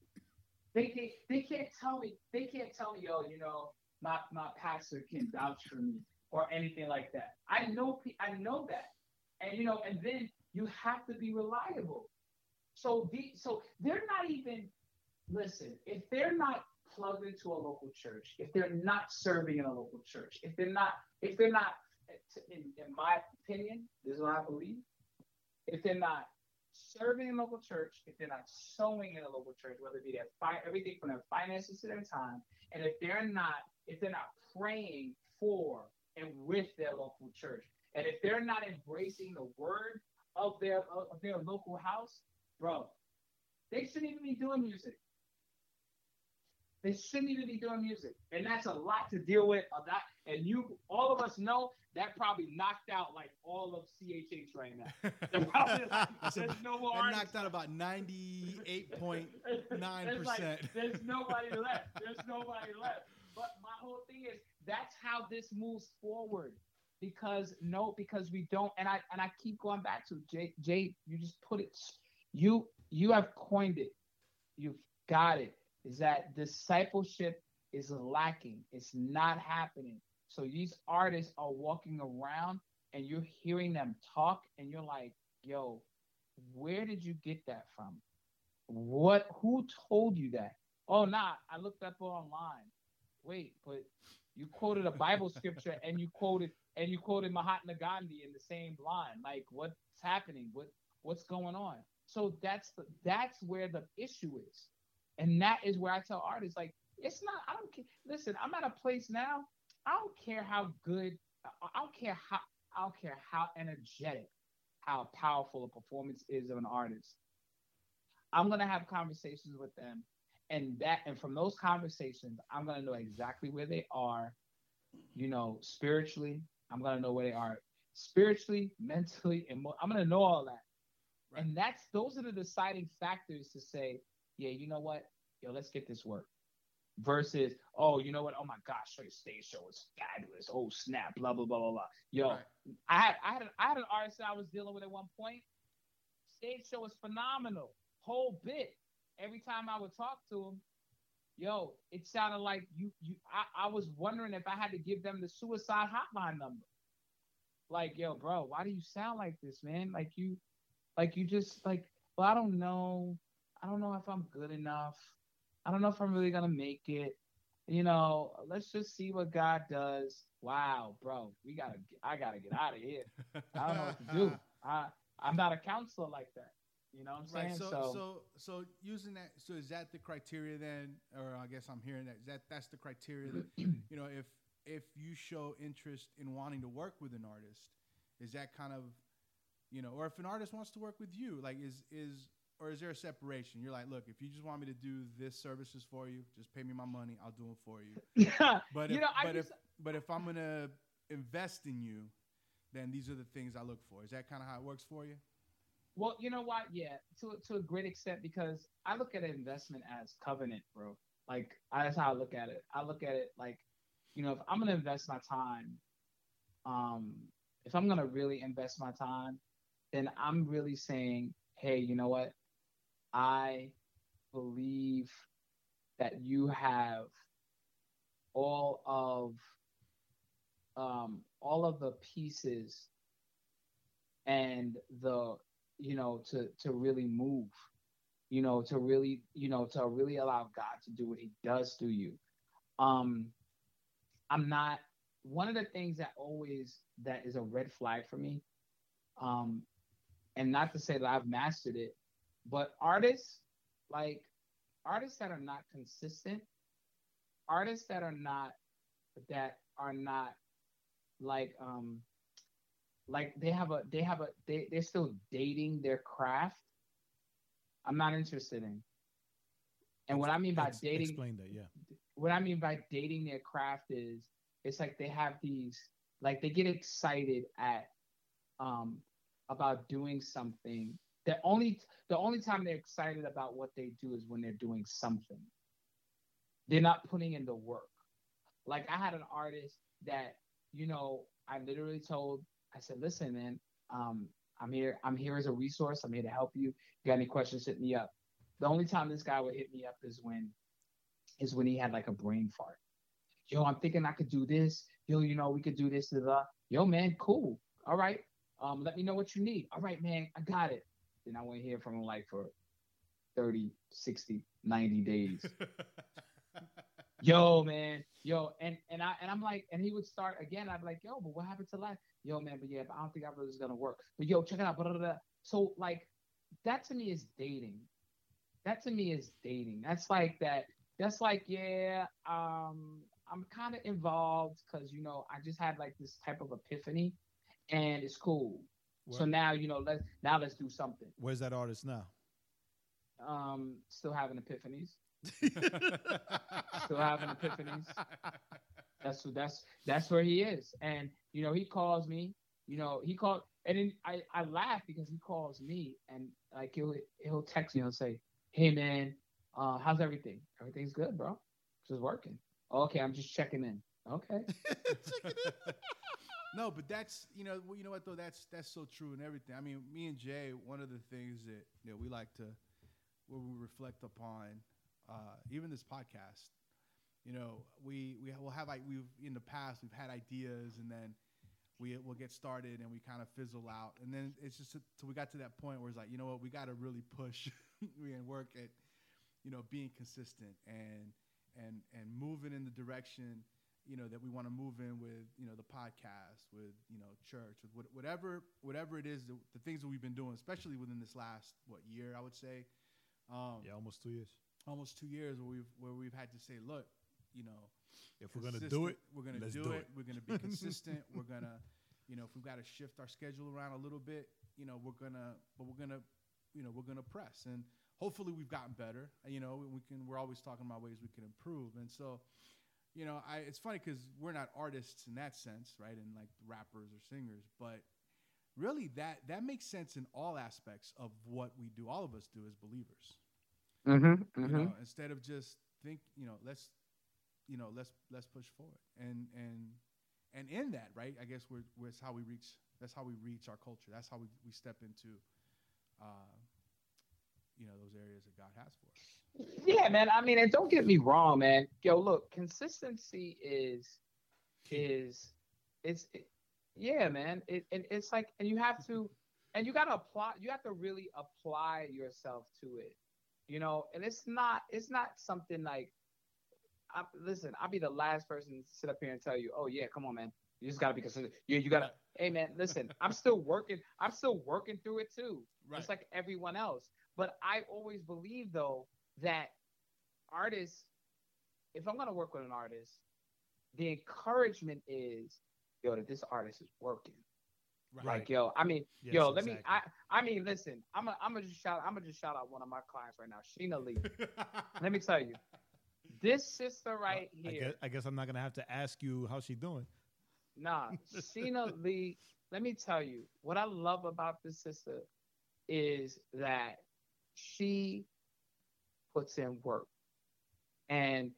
They, they they can't tell me they can't tell me, yo, you know, my my pastor can vouch for me or anything like that. I know I know that. And you know, and then you have to be reliable. So the so they're not even listen, if they're not plugged into a local church, if they're not serving in a local church, if they're not if they're not in, in my opinion, this is what I believe. If they're not serving in local church, if they're not sowing in a local church, whether it be their fi- everything from their finances to their time, and if they're not if they're not praying for and with their local church, and if they're not embracing the word of their of their local house, bro, they shouldn't even be doing music. They shouldn't even be doing music, and that's a lot to deal with. A lot, and you, all of us know that probably knocked out like all of CHH right now. *laughs* Like, there's no more that knocked out about ninety eight point nine percent. *laughs* There's *laughs* nobody left. There's nobody left. But my whole thing is that's how this moves forward. because no, because we don't, and I and I keep going back to Jae. Jae, you just put it. You you have coined it. You've got it. Is that discipleship is lacking? It's not happening. So these artists are walking around and you're hearing them talk, and you're like, "Yo, where did you get that from? What? Who told you that? Oh, nah, I looked up online. Wait, but you quoted a Bible scripture and you quoted and you quoted Mahatma Gandhi in the same line. Like, what's happening? What what's going on? So that's the that's where the issue is, and that is where I tell artists like it's not. I don't care. Listen, I'm at a place now. I don't care how good. I don't care how. I don't care how energetic, how powerful a performance is of an artist. I'm gonna have conversations with them, and that and from those conversations, I'm gonna know exactly where they are. You know, spiritually, I'm gonna know where they are spiritually, mentally, and mo- I'm gonna know all that. Right. And that's those are the deciding factors to say, yeah, you know what, yo, let's get this work. Versus, oh, you know what? Oh my gosh, your stage show is fabulous. Oh snap, blah blah blah blah blah. Yo, right. I had I had an, I had an artist I was dealing with at one point. Stage show was phenomenal, whole bit. Every time I would talk to him, yo, it sounded like you you I, I was wondering if I had to give them the suicide hotline number. Like, yo, bro, why do you sound like this, man? Like you like you just like, well, I don't know. I don't know if I'm good enough. I don't know if I'm really gonna make it. You know, let's just see what God does. Wow, bro, we gotta. I gotta get out of here. I don't know what to do. *laughs* I I'm not a counselor like that. You know what I'm saying? Right. So, so, so, so using that. So is that the criteria then, or I guess I'm hearing that. Is that that's the criteria that *clears throat* you know if if you show interest in wanting to work with an artist, is that kind of, you know, or if an artist wants to work with you, like is is or is there a separation? You're like, look, if you just want me to do this services for you, just pay me my money, I'll do it for you. *laughs* Yeah, but you if, know, but just, if but if I'm gonna invest in you, then these are the things I look for. Is that kind of how it works for you? Well, you know what? Yeah, to to a great extent because I look at an investment as covenant, bro. Like that's how I look at it. I look at it like, you know, if I'm gonna invest my time, um, if I'm gonna really invest my time, then I'm really saying, hey, you know what? I believe that you have all of um, all of the pieces and the you know, to to really move, you know, to really, you know, to really allow God to do what He does through you. Um, I'm not one of the things that always that is a red flag for me. Um, and not to say that I've mastered it, but artists like artists that are not consistent, artists that are not that are not like um like they have a they have a they, they're still dating their craft i'm not interested in. And what i mean by Ex- dating explain that yeah. what i mean by dating their craft is it's like they have these like they get excited at um about doing something the only the only time they're excited about what they do is when they're doing something they're not putting in the work like i had an artist that you know i literally told I said, listen, man, um, I'm here. I'm here as a resource. I'm here to help you. you got any questions? Hit me up. The only time this guy would hit me up is when, is when he had like a brain fart. Yo, I'm thinking I could do this. Yo, you know, we could do this. Blah, blah. Yo, man, cool. All right. Um, let me know what you need. All right, man, I got it. Then I went here from him like for 30, 60, 90 days. *laughs* yo, man, yo, and and I and I'm like, and he would start again. I'd be like, yo, but what happened to last? Yo, man, but yeah, but I don't think that really is gonna work. But yo, check it out. Blah, blah, blah. So like, that to me is dating. That to me is dating. That's like that. That's like, yeah, um, I'm kind of involved because you know I just had like this type of epiphany, and it's cool. What? So now you know let's now let's do something. Where's that artist now? Um, still having epiphanies. *laughs* Still having epiphanies. That's that's that's where he is. And you know, he calls me. You know, he called, and then I I laugh because he calls me and like he'll he'll text me. He'll say, "Hey man, uh, how's everything? Everything's good, bro. Just working. Okay, I'm just checking in. Okay. *laughs* no, but that's you know you know what though that's that's so true and everything. I mean, me and Jae, one of the things that you know, we like to where we reflect upon uh, even this podcast. You know, we we will have like we've in the past we've had ideas and then we will get started and we kind of fizzle out and then it's just so we got to that point where it's like you know what we got to really push *laughs* and work at you know being consistent and and and moving in the direction you know that we want to move in with you know the podcast with you know church with whatever whatever it is the, the things that we've been doing especially within this last what year i would say. Um, yeah almost two years. almost two years where we've where we've had to say look you know if we're gonna do it we're gonna do, do it. it. we're gonna be *laughs* consistent. We're gonna you know if we've got to shift our schedule around a little bit you know we're gonna but we're gonna you know we're gonna press. And hopefully we've gotten better you know we can we're always talking about ways we can improve. And so you know, I, it's funny because we're not artists in that sense, right? And like rappers or singers, but really that that makes sense in all aspects of what we do. All of us do as believers. Mm-hmm, mm-hmm. You know, instead of just think, you know, let's, you know, let's let's push forward, and and and in that, right? I guess we're, we're that's how we reach. That's how we reach our culture. That's how we, we step into, uh, you know, those areas that God has for us. Yeah, man. I mean, and don't get me wrong, man. Yo, look, consistency is is it's it, yeah, man. It, it it's like, and you have to, and you got to apply. You have to really apply yourself to it, you know. And it's not it's not something like, I, listen. I'll be the last person to sit up here and tell you, oh yeah, come on, man. You just gotta be consistent. You you gotta. hey man, listen. I'm still working. I'm still working through it too, right. just like everyone else. But I always believe though that artists, if I'm gonna work with an artist, the encouragement is, yo, that this artist is working. Right. Like yo, I mean, yes, yo, let exactly. me. I, I mean, listen, I'm gonna, I'm gonna just shout, I'm gonna just shout out one of my clients right now, Sheena Lee. *laughs* let me tell you, this sister right here. I guess, I guess I'm not gonna have to ask you how she doing. Nah, *laughs* Sheena Lee. Let me tell you, what I love about this sister is that she puts in work. And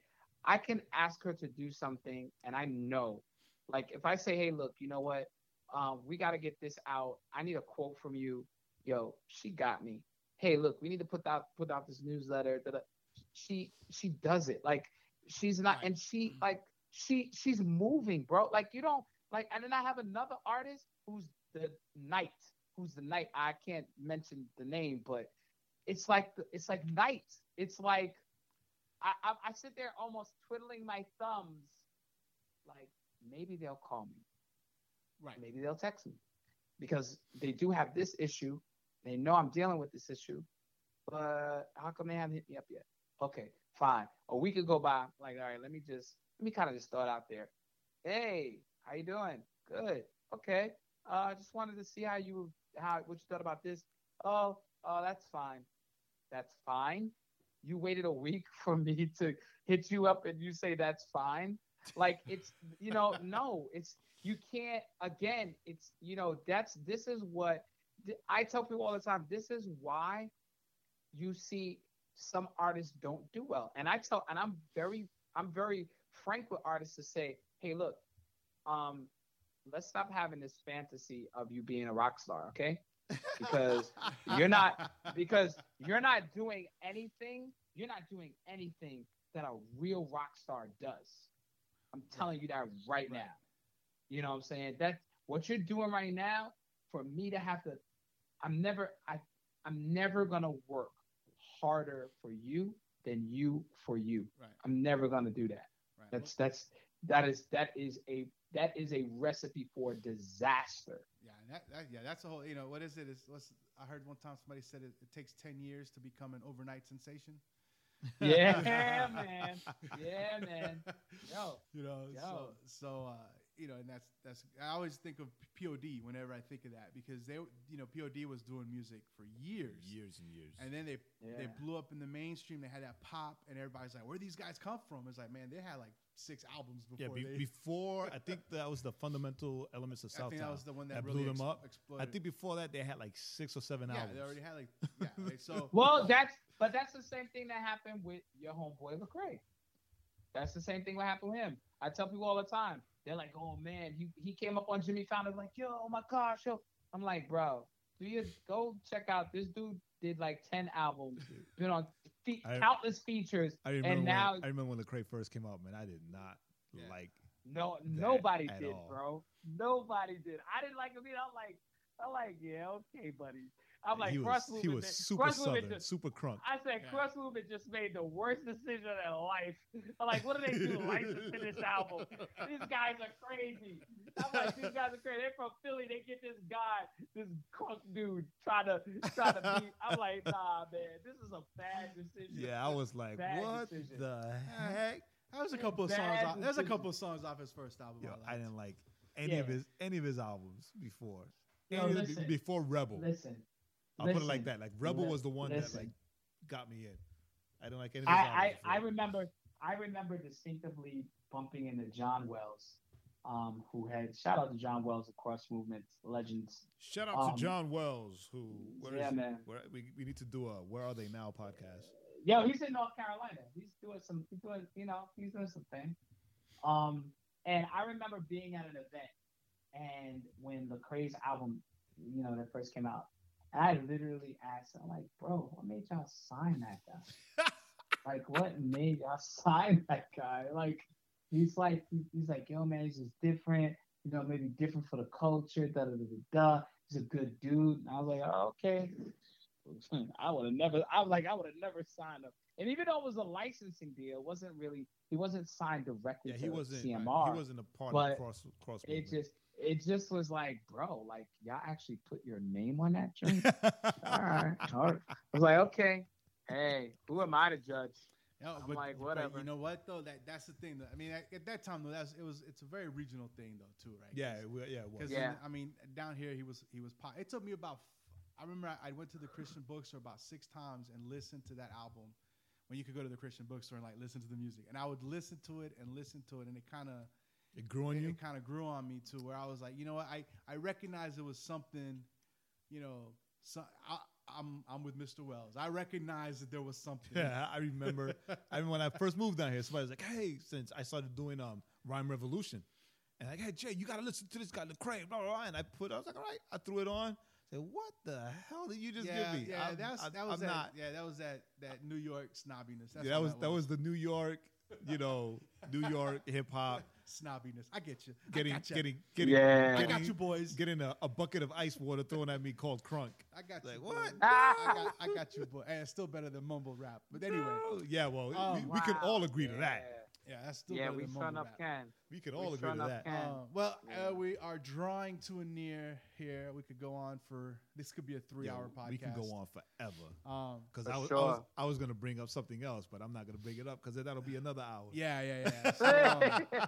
I can ask her to do something, and I know, like, if I say, hey, look, you know what? Um, we got to get this out. I need a quote from you. Yo, she got me. Hey, look, we need to put out put out this newsletter. That she she does it. Like she's not, and she like she she's moving, bro. Like you don't like. And then I have another artist who's the knight, who's the knight. I can't mention the name, but it's like it's like night. It's like I, I, I sit there almost twiddling my thumbs, like maybe they'll call me, right? Maybe they'll text me, because they do have this issue. They know I'm dealing with this issue, but how come they haven't hit me up yet? Okay, fine. A week could go by. Like, all right, let me just let me kind of just throw it out there. Hey, how you doing? Good. Okay. Uh, I just wanted to see how you how what you thought about this. Oh, oh, that's fine that's fine. You waited a week *laughs* for me to hit you up and you say that's fine. Like it's you know, *laughs* no, it's you can't again, it's you know, that's this is what I tell people all the time, this is why you see some artists don't do well. And I tell and I'm very I'm very frank with artists to say, hey, look, um, let's stop having this fantasy of you being a rock star, okay? Because you're not because you're not doing anything. You're not doing anything that a real rock star does. I'm telling you that right, right, now. You know what I'm saying? That what you're doing right now for me to have to I'm never I I'm never gonna work harder for you than you for you. Right. I'm never gonna do that. Right. That's that's that is that is a that is a recipe for disaster. Yeah, that, that, yeah, that's the whole. You know, what is it? Is what's, I heard one time somebody said it, it takes ten years to become an overnight sensation. *laughs* Yeah, man. *laughs* Yeah, man. Yo, you know, yo. so so uh, you know, and that's that's. I always think of POD whenever I think of that because they, you know, POD was doing music for years, years and years, and then they yeah. they blew up in the mainstream. They had that pop, and everybody's like, "Where these guys come from?" It's like, man, they had like six albums before. Yeah, be, before I think *laughs* that was the fundamental elements of South. I think that was the one that, that really blew them up. Exploded. I think before that they had like six or seven yeah, albums. Yeah, they already had like yeah. so *laughs* well, that's but that's the same thing that happened with your homeboy Lecrae. That's the same thing that happened with him. I tell people all the time they're like, oh man, he he came up on Jimmy Fallon like, yo, oh my gosh, yo. I'm like, bro, do you go check out this dude did like ten albums, *laughs* been on fe- I- countless features, I remember and when, now I remember when Lecrae first came out, man. I did not like. no that nobody at did, all. bro. Nobody did. I didn't like him either. I'm like, I'm like, yeah, okay, buddy. I'm like, he Cross was he was super Cross southern, just- super crunk. I said Yeah. Cross Movement just made the worst decision of their life. I'm *laughs* like, what do they do licensing this album? These guys are crazy. I'm like, these guys are crazy. They're from Philly. They get this guy, this crunk dude, trying to try to beat. I'm like, nah, man, this is a bad decision. Yeah, I was like, Bad what decision. the heck? That was a couple of Bad songs. Off, there's a couple of songs off his first album. Yo, I I didn't like any of his any of his albums before. Yo, Any of the- listen. before Rebel. Listen, I'll put it like that. Like Rebel li- was the one that like got me in. I didn't like any I. I, I remember I remember distinctively bumping into John Wells, um, who had shout out to John Wells, of Cross Movement Legends. Shout out um, to John Wells, who where is yeah, he? man. Where, we, we need to do a Where Are They Now podcast. Yo, he's in North Carolina. He's doing some. He's doing. You know, he's doing some thing. Um, and I remember being at an event, and when the Craze album, you know, that first came out, I literally asked him, like, bro, what made y'all sign that guy? *laughs* like, what made y'all sign that guy? Like, he's like, he's like, yo, man, he's just different. You know, maybe different for the culture. Da da da da. da. He's a good dude. And I was like, oh, okay. *laughs* I would have never. I was like, I would have never signed him. And even though it was a licensing deal, it wasn't really. He wasn't signed directly Yeah, to he wasn't. CMR. He wasn't a part of cross cross. it movement. just, it just was like, bro, like y'all actually put your name on that joint. *laughs* all right, all right. I was like, okay, hey, who am I to judge? Yeah, I'm but, like, but whatever. you know what though? That that's the thing. Though. I mean, at, at that time though, that's it was. It's a very regional thing though, too, right? yeah, it yeah, it was. Because Yeah. I mean, down here he was he was. Pop. It took me about. I remember I, I went to the Christian bookstore about six times and listened to that album. When you could go to the Christian bookstore and like listen to the music, and I would listen to it and listen to it, and it kind of It grew on it, you. it kind of grew on me to where I was like, you know what, I I recognized it was something, you know, so I, I'm I'm with Mr. Wells. I recognized that there was something. *laughs* Yeah, I remember. *laughs* I remember when I first moved down here. Somebody was like, "Hey," since I started doing um Rhyme Revolution, and like, "Hey Jae, you gotta listen to this guy, Lecrae." Blah blah blah. And I put, I was like, "All right," I threw it on. Said, "What the hell did you just yeah, give me?" yeah, I'm- that's I- that was that. not. Yeah, that was that that New York snobbiness. That's yeah, that what was that was the New York, you know, New York hip hop. snobbiness. I get you. Getting, got you. getting, getting, Yeah. I getting, got you, boys. getting a, a bucket of ice water thrown at me called crunk. I got Like, you. what? boys. I got, I got you, boy. And it's still better than mumble rap. But anyway, Oh, yeah, well, Oh, we, we can all agree to that. Yeah, that's still Yeah, we than sure mumble rap. can. We can We all agree to that. can. Uh, well, Yeah. uh, we are drawing to a near here. We could go on for this could be a three-hour Yo, podcast. We can go on forever. Um, Because For I was, I was I was gonna bring up something else, but I'm not gonna bring it up because that'll be another hour. yeah, yeah, yeah. *laughs* So, um,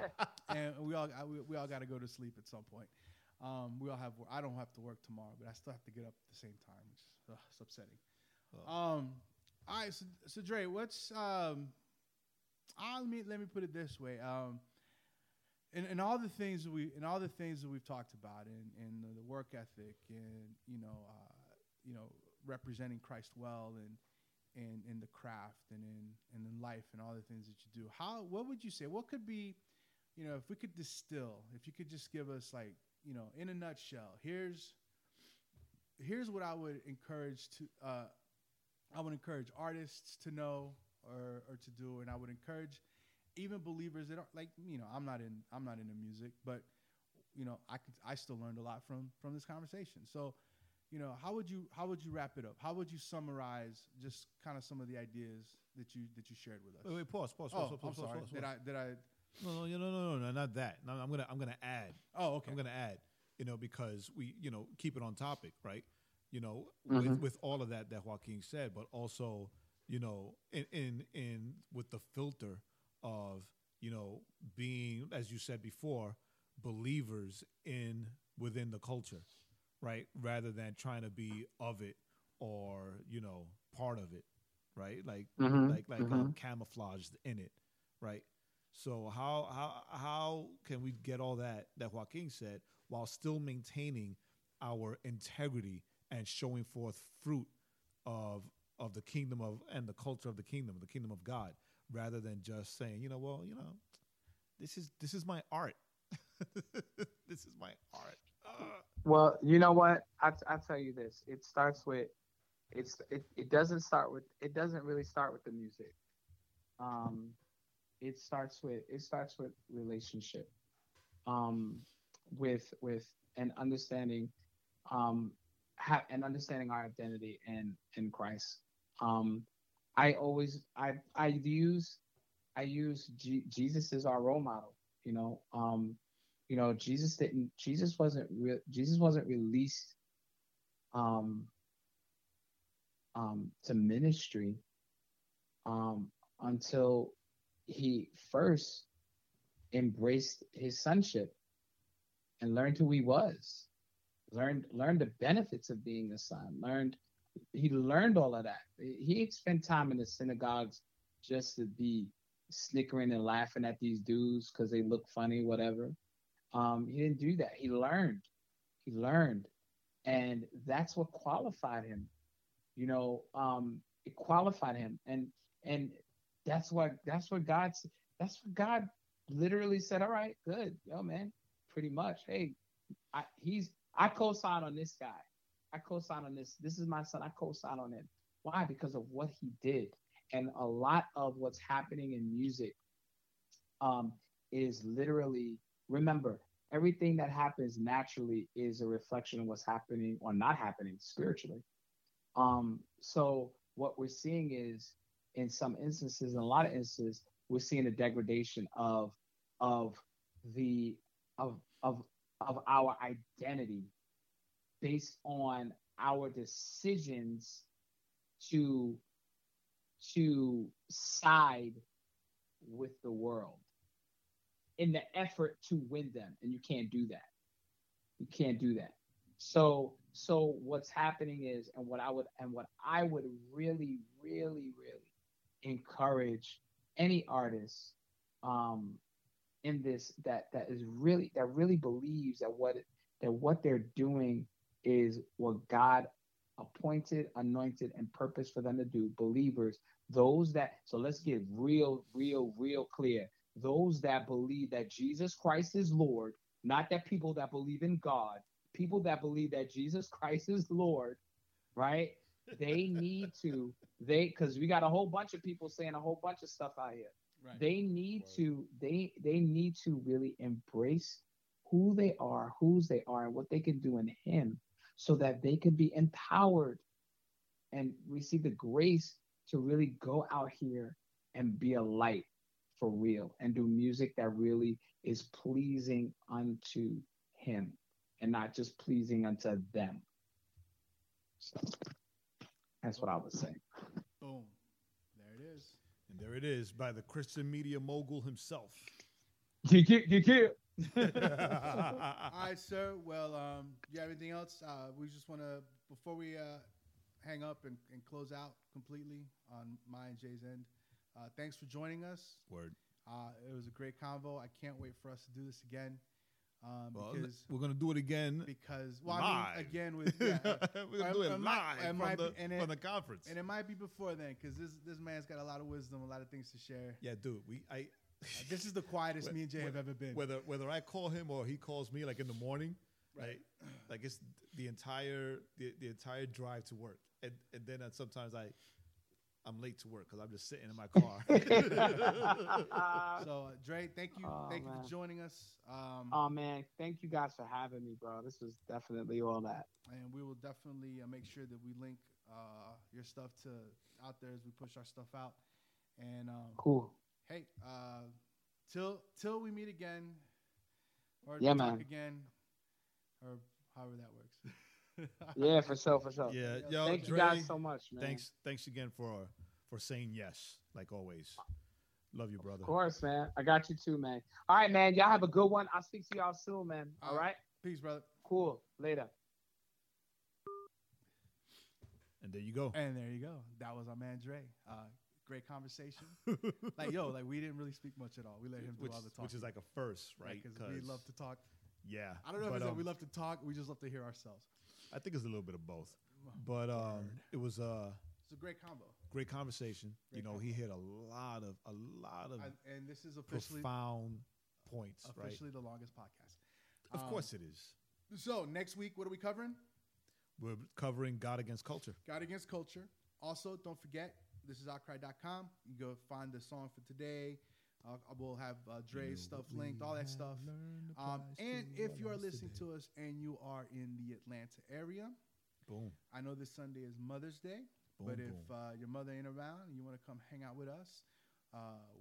*laughs* and we all I, we, we all got to go to sleep at some point. Um, we all have. wor- I don't have to work tomorrow, but I still have to get up at the same time, which is uh, it's upsetting. Oh. Um, all right, so, so Dre, what's um, uh, let me let me put it this way. Um, in, in all the things that we in all the things that we've talked about, and in the work ethic, and you know, uh, you know, representing Christ well, and and in the craft, and in and in life, and all the things that you do. How what would you say? What could be, you know, if we could distill, if you could just give us like, you know, in a nutshell, here's here's what I would encourage to uh, I would encourage artists to know or, or to do, and I would encourage even believers that are like you know I'm not in I'm not into music, but you know I could I still learned a lot from from this conversation. So you know how would you how would you wrap it up? How would you summarize just kind of some of the ideas that you that you shared with us? Wait, wait, pause, pause, oh, pause, pause, I'm pause, sorry. pause, Did. I did I? No, no, no, no, no, no, not that. No, I'm gonna, I'm gonna add. Oh, okay. I'm gonna add. You know, because we, you know, keep it on topic, right? You know, Mhm. with with all of that that Joaquin said, but also, you know, in in in with the filter of, you know, being as you said before, believers in within the culture, right? Rather than trying to be of it or you know part of it, right? Like Mhm, like like um, camouflaged in it, right? So how how how can we get all that that Joaquin said while still maintaining our integrity and showing forth fruit of of the kingdom of and the culture of the kingdom, the kingdom of God, rather than just saying, you know, well, you know, this is this is my art. *laughs* this is my art. Uh, Well, you know what? I I tell you this. It starts with it's it, it doesn't start with it doesn't really start with the music. Um it starts with it starts with relationship. Um with with an understanding um ha- and understanding our identity in in Christ. Um I always I I use I use G- Jesus as our role model, you know. Um you know jesus didn't jesus wasn't re- jesus wasn't released um um to ministry um until he first embraced his sonship and learned who he was learned learned the benefits of being a son learned he learned all of that he spent time in the synagogues just to be snickering and laughing at these dudes because they look funny whatever um, he didn't do that. He learned. He learned, and that's what qualified him. You know, um, it qualified him, and and that's what that's what God's that's what God literally said. All right, good, yo, man, pretty much. Hey, I, he's I co-sign on this guy. I co-sign on this. This is my son. I co-sign on it. Why? Because of what he did, and a lot of what's happening in music um, is literally remember everything that happens naturally is a reflection of what's happening or not happening spiritually um so what we're seeing is in some instances in a lot of instances we're seeing a degradation of of the of of of our identity based on our decisions to to side with the world in the effort to win them. And you can't do that. You can't do that. So so what's happening is and what i would and what i would really really really encourage any artist um in this that that is really that really believes that what that what they're doing is what god appointed anointed and purpose for them to do believers those that so let's get real real real clear those that believe that Jesus Christ is Lord, not that people that believe in God, people that believe that Jesus Christ is Lord, right? They *laughs* need to they because we got a whole bunch of people saying a whole bunch of stuff out here. Right. They need to they they need to really embrace who they are, whose they are, and what they can do in Him, so that they can be empowered and receive the grace to really go out here and be a light for real and do music that really is pleasing unto him and not just pleasing unto them. So that's what I would say. Boom. There it is. and there it is by the Christian media mogul himself. It, geek it. *laughs* All right, sir. Well, um, do you have anything else? Uh, we just want to, before we uh, hang up and, and close out completely on my and Jae's end, uh, thanks for joining us. Word. Uh, it was a great convo. I can't wait for us to do this again. Um, Well, because we're gonna do it again. because well, I mean, again with *laughs* yeah, we're gonna do it it live it from be- the, and from the conference. and it might be before then because this this man's got a lot of wisdom, a lot of things to share. yeah, dude. We I. This is the quietest me and Jae have ever been. Whether whether I call him or he calls me, like in the morning, Right. right? Like it's the entire the, the entire drive to work, and and then uh, sometimes I I'm late to work because I'm just sitting in my car. *laughs* *laughs* So, uh, Dre, thank you, Oh, thank you for joining us. Um, Oh man, thank you guys for having me, bro. This was definitely all that. and we will definitely uh, make sure that we link uh, your stuff to out there as we push our stuff out. And um, Cool. Hey, uh, till till we meet again, or Yeah, talk man. again, or however that works. *laughs* Yeah, for sure, for sure. yeah, Yeah, yo, Thank you Dre, guys so much, man. thanks thanks again for for saying yes, like always. Love you, brother. Of course, man. I got you too, man. All right, man. Y'all have a good one. I'll speak to y'all soon, man. All All right. right. Peace, brother. Cool. Later. And there you go. And there you go. That was our man Dre. Uh, great conversation. *laughs* like yo, like we didn't really speak much at all. We let him do which, all the talking. which is like a first, right? because we love to talk. Yeah. I don't know but, if it's um, we love to talk. We just love to hear ourselves. I think it's a little bit of both. But um, it was a It's a great combo. great conversation. you Great know, he hit a lot of a lot of I, and this is officially profound points, right? Officially the longest podcast. Of Um, course it is. So next week, what are we covering? We're covering God Against Culture. God Against Culture. Also, don't forget, this is outcry.com. You go find the song for today. Uh, we'll have uh, Dre's stuff linked, all that stuff. Um, and if you are listening to us and you are in the Atlanta area, Boom. I know this Sunday is Mother's Day, Boom, but boom. if uh, your mother ain't around and you want to come hang out with us, uh,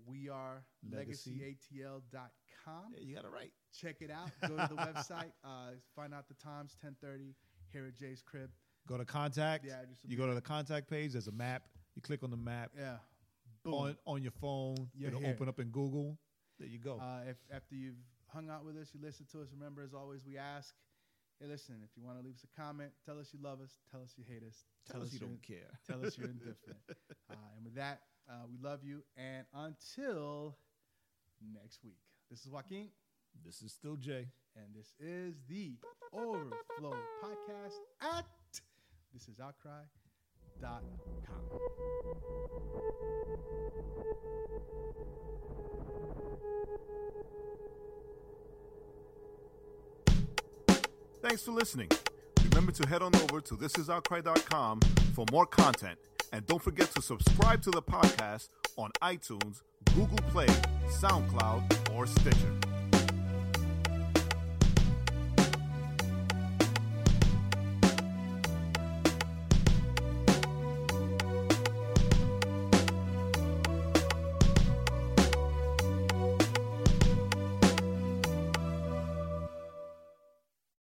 we are Legacy. legacyatl.com. Yeah, you got it right. Check it out. Go to the *laughs* website. Uh, find out the times. 10:30 here at Jae's crib. Go to contact. Yeah, you go to the contact page. There's a map. You click on the map Yeah. Boom. on on your phone. You're It'll here. open up in Google. There you go. Uh, if after you've hung out with us, you listen to us. Remember, as always, we ask, hey, listen. If you want to leave us a comment, tell us you love us. Tell us you hate us. Tell us you you're- don't care. *laughs* Tell us you're *laughs* indifferent. uh, and with that, uh, we love you. And until next week, this is Joaquin, This is still Jae. and this is the Overflow Podcast at this is outcry.com. Thanks for listening. Remember to head on over to thisisoutcry.com for more content. And don't forget to subscribe to the podcast on iTunes, Google Play, SoundCloud, or Stitcher.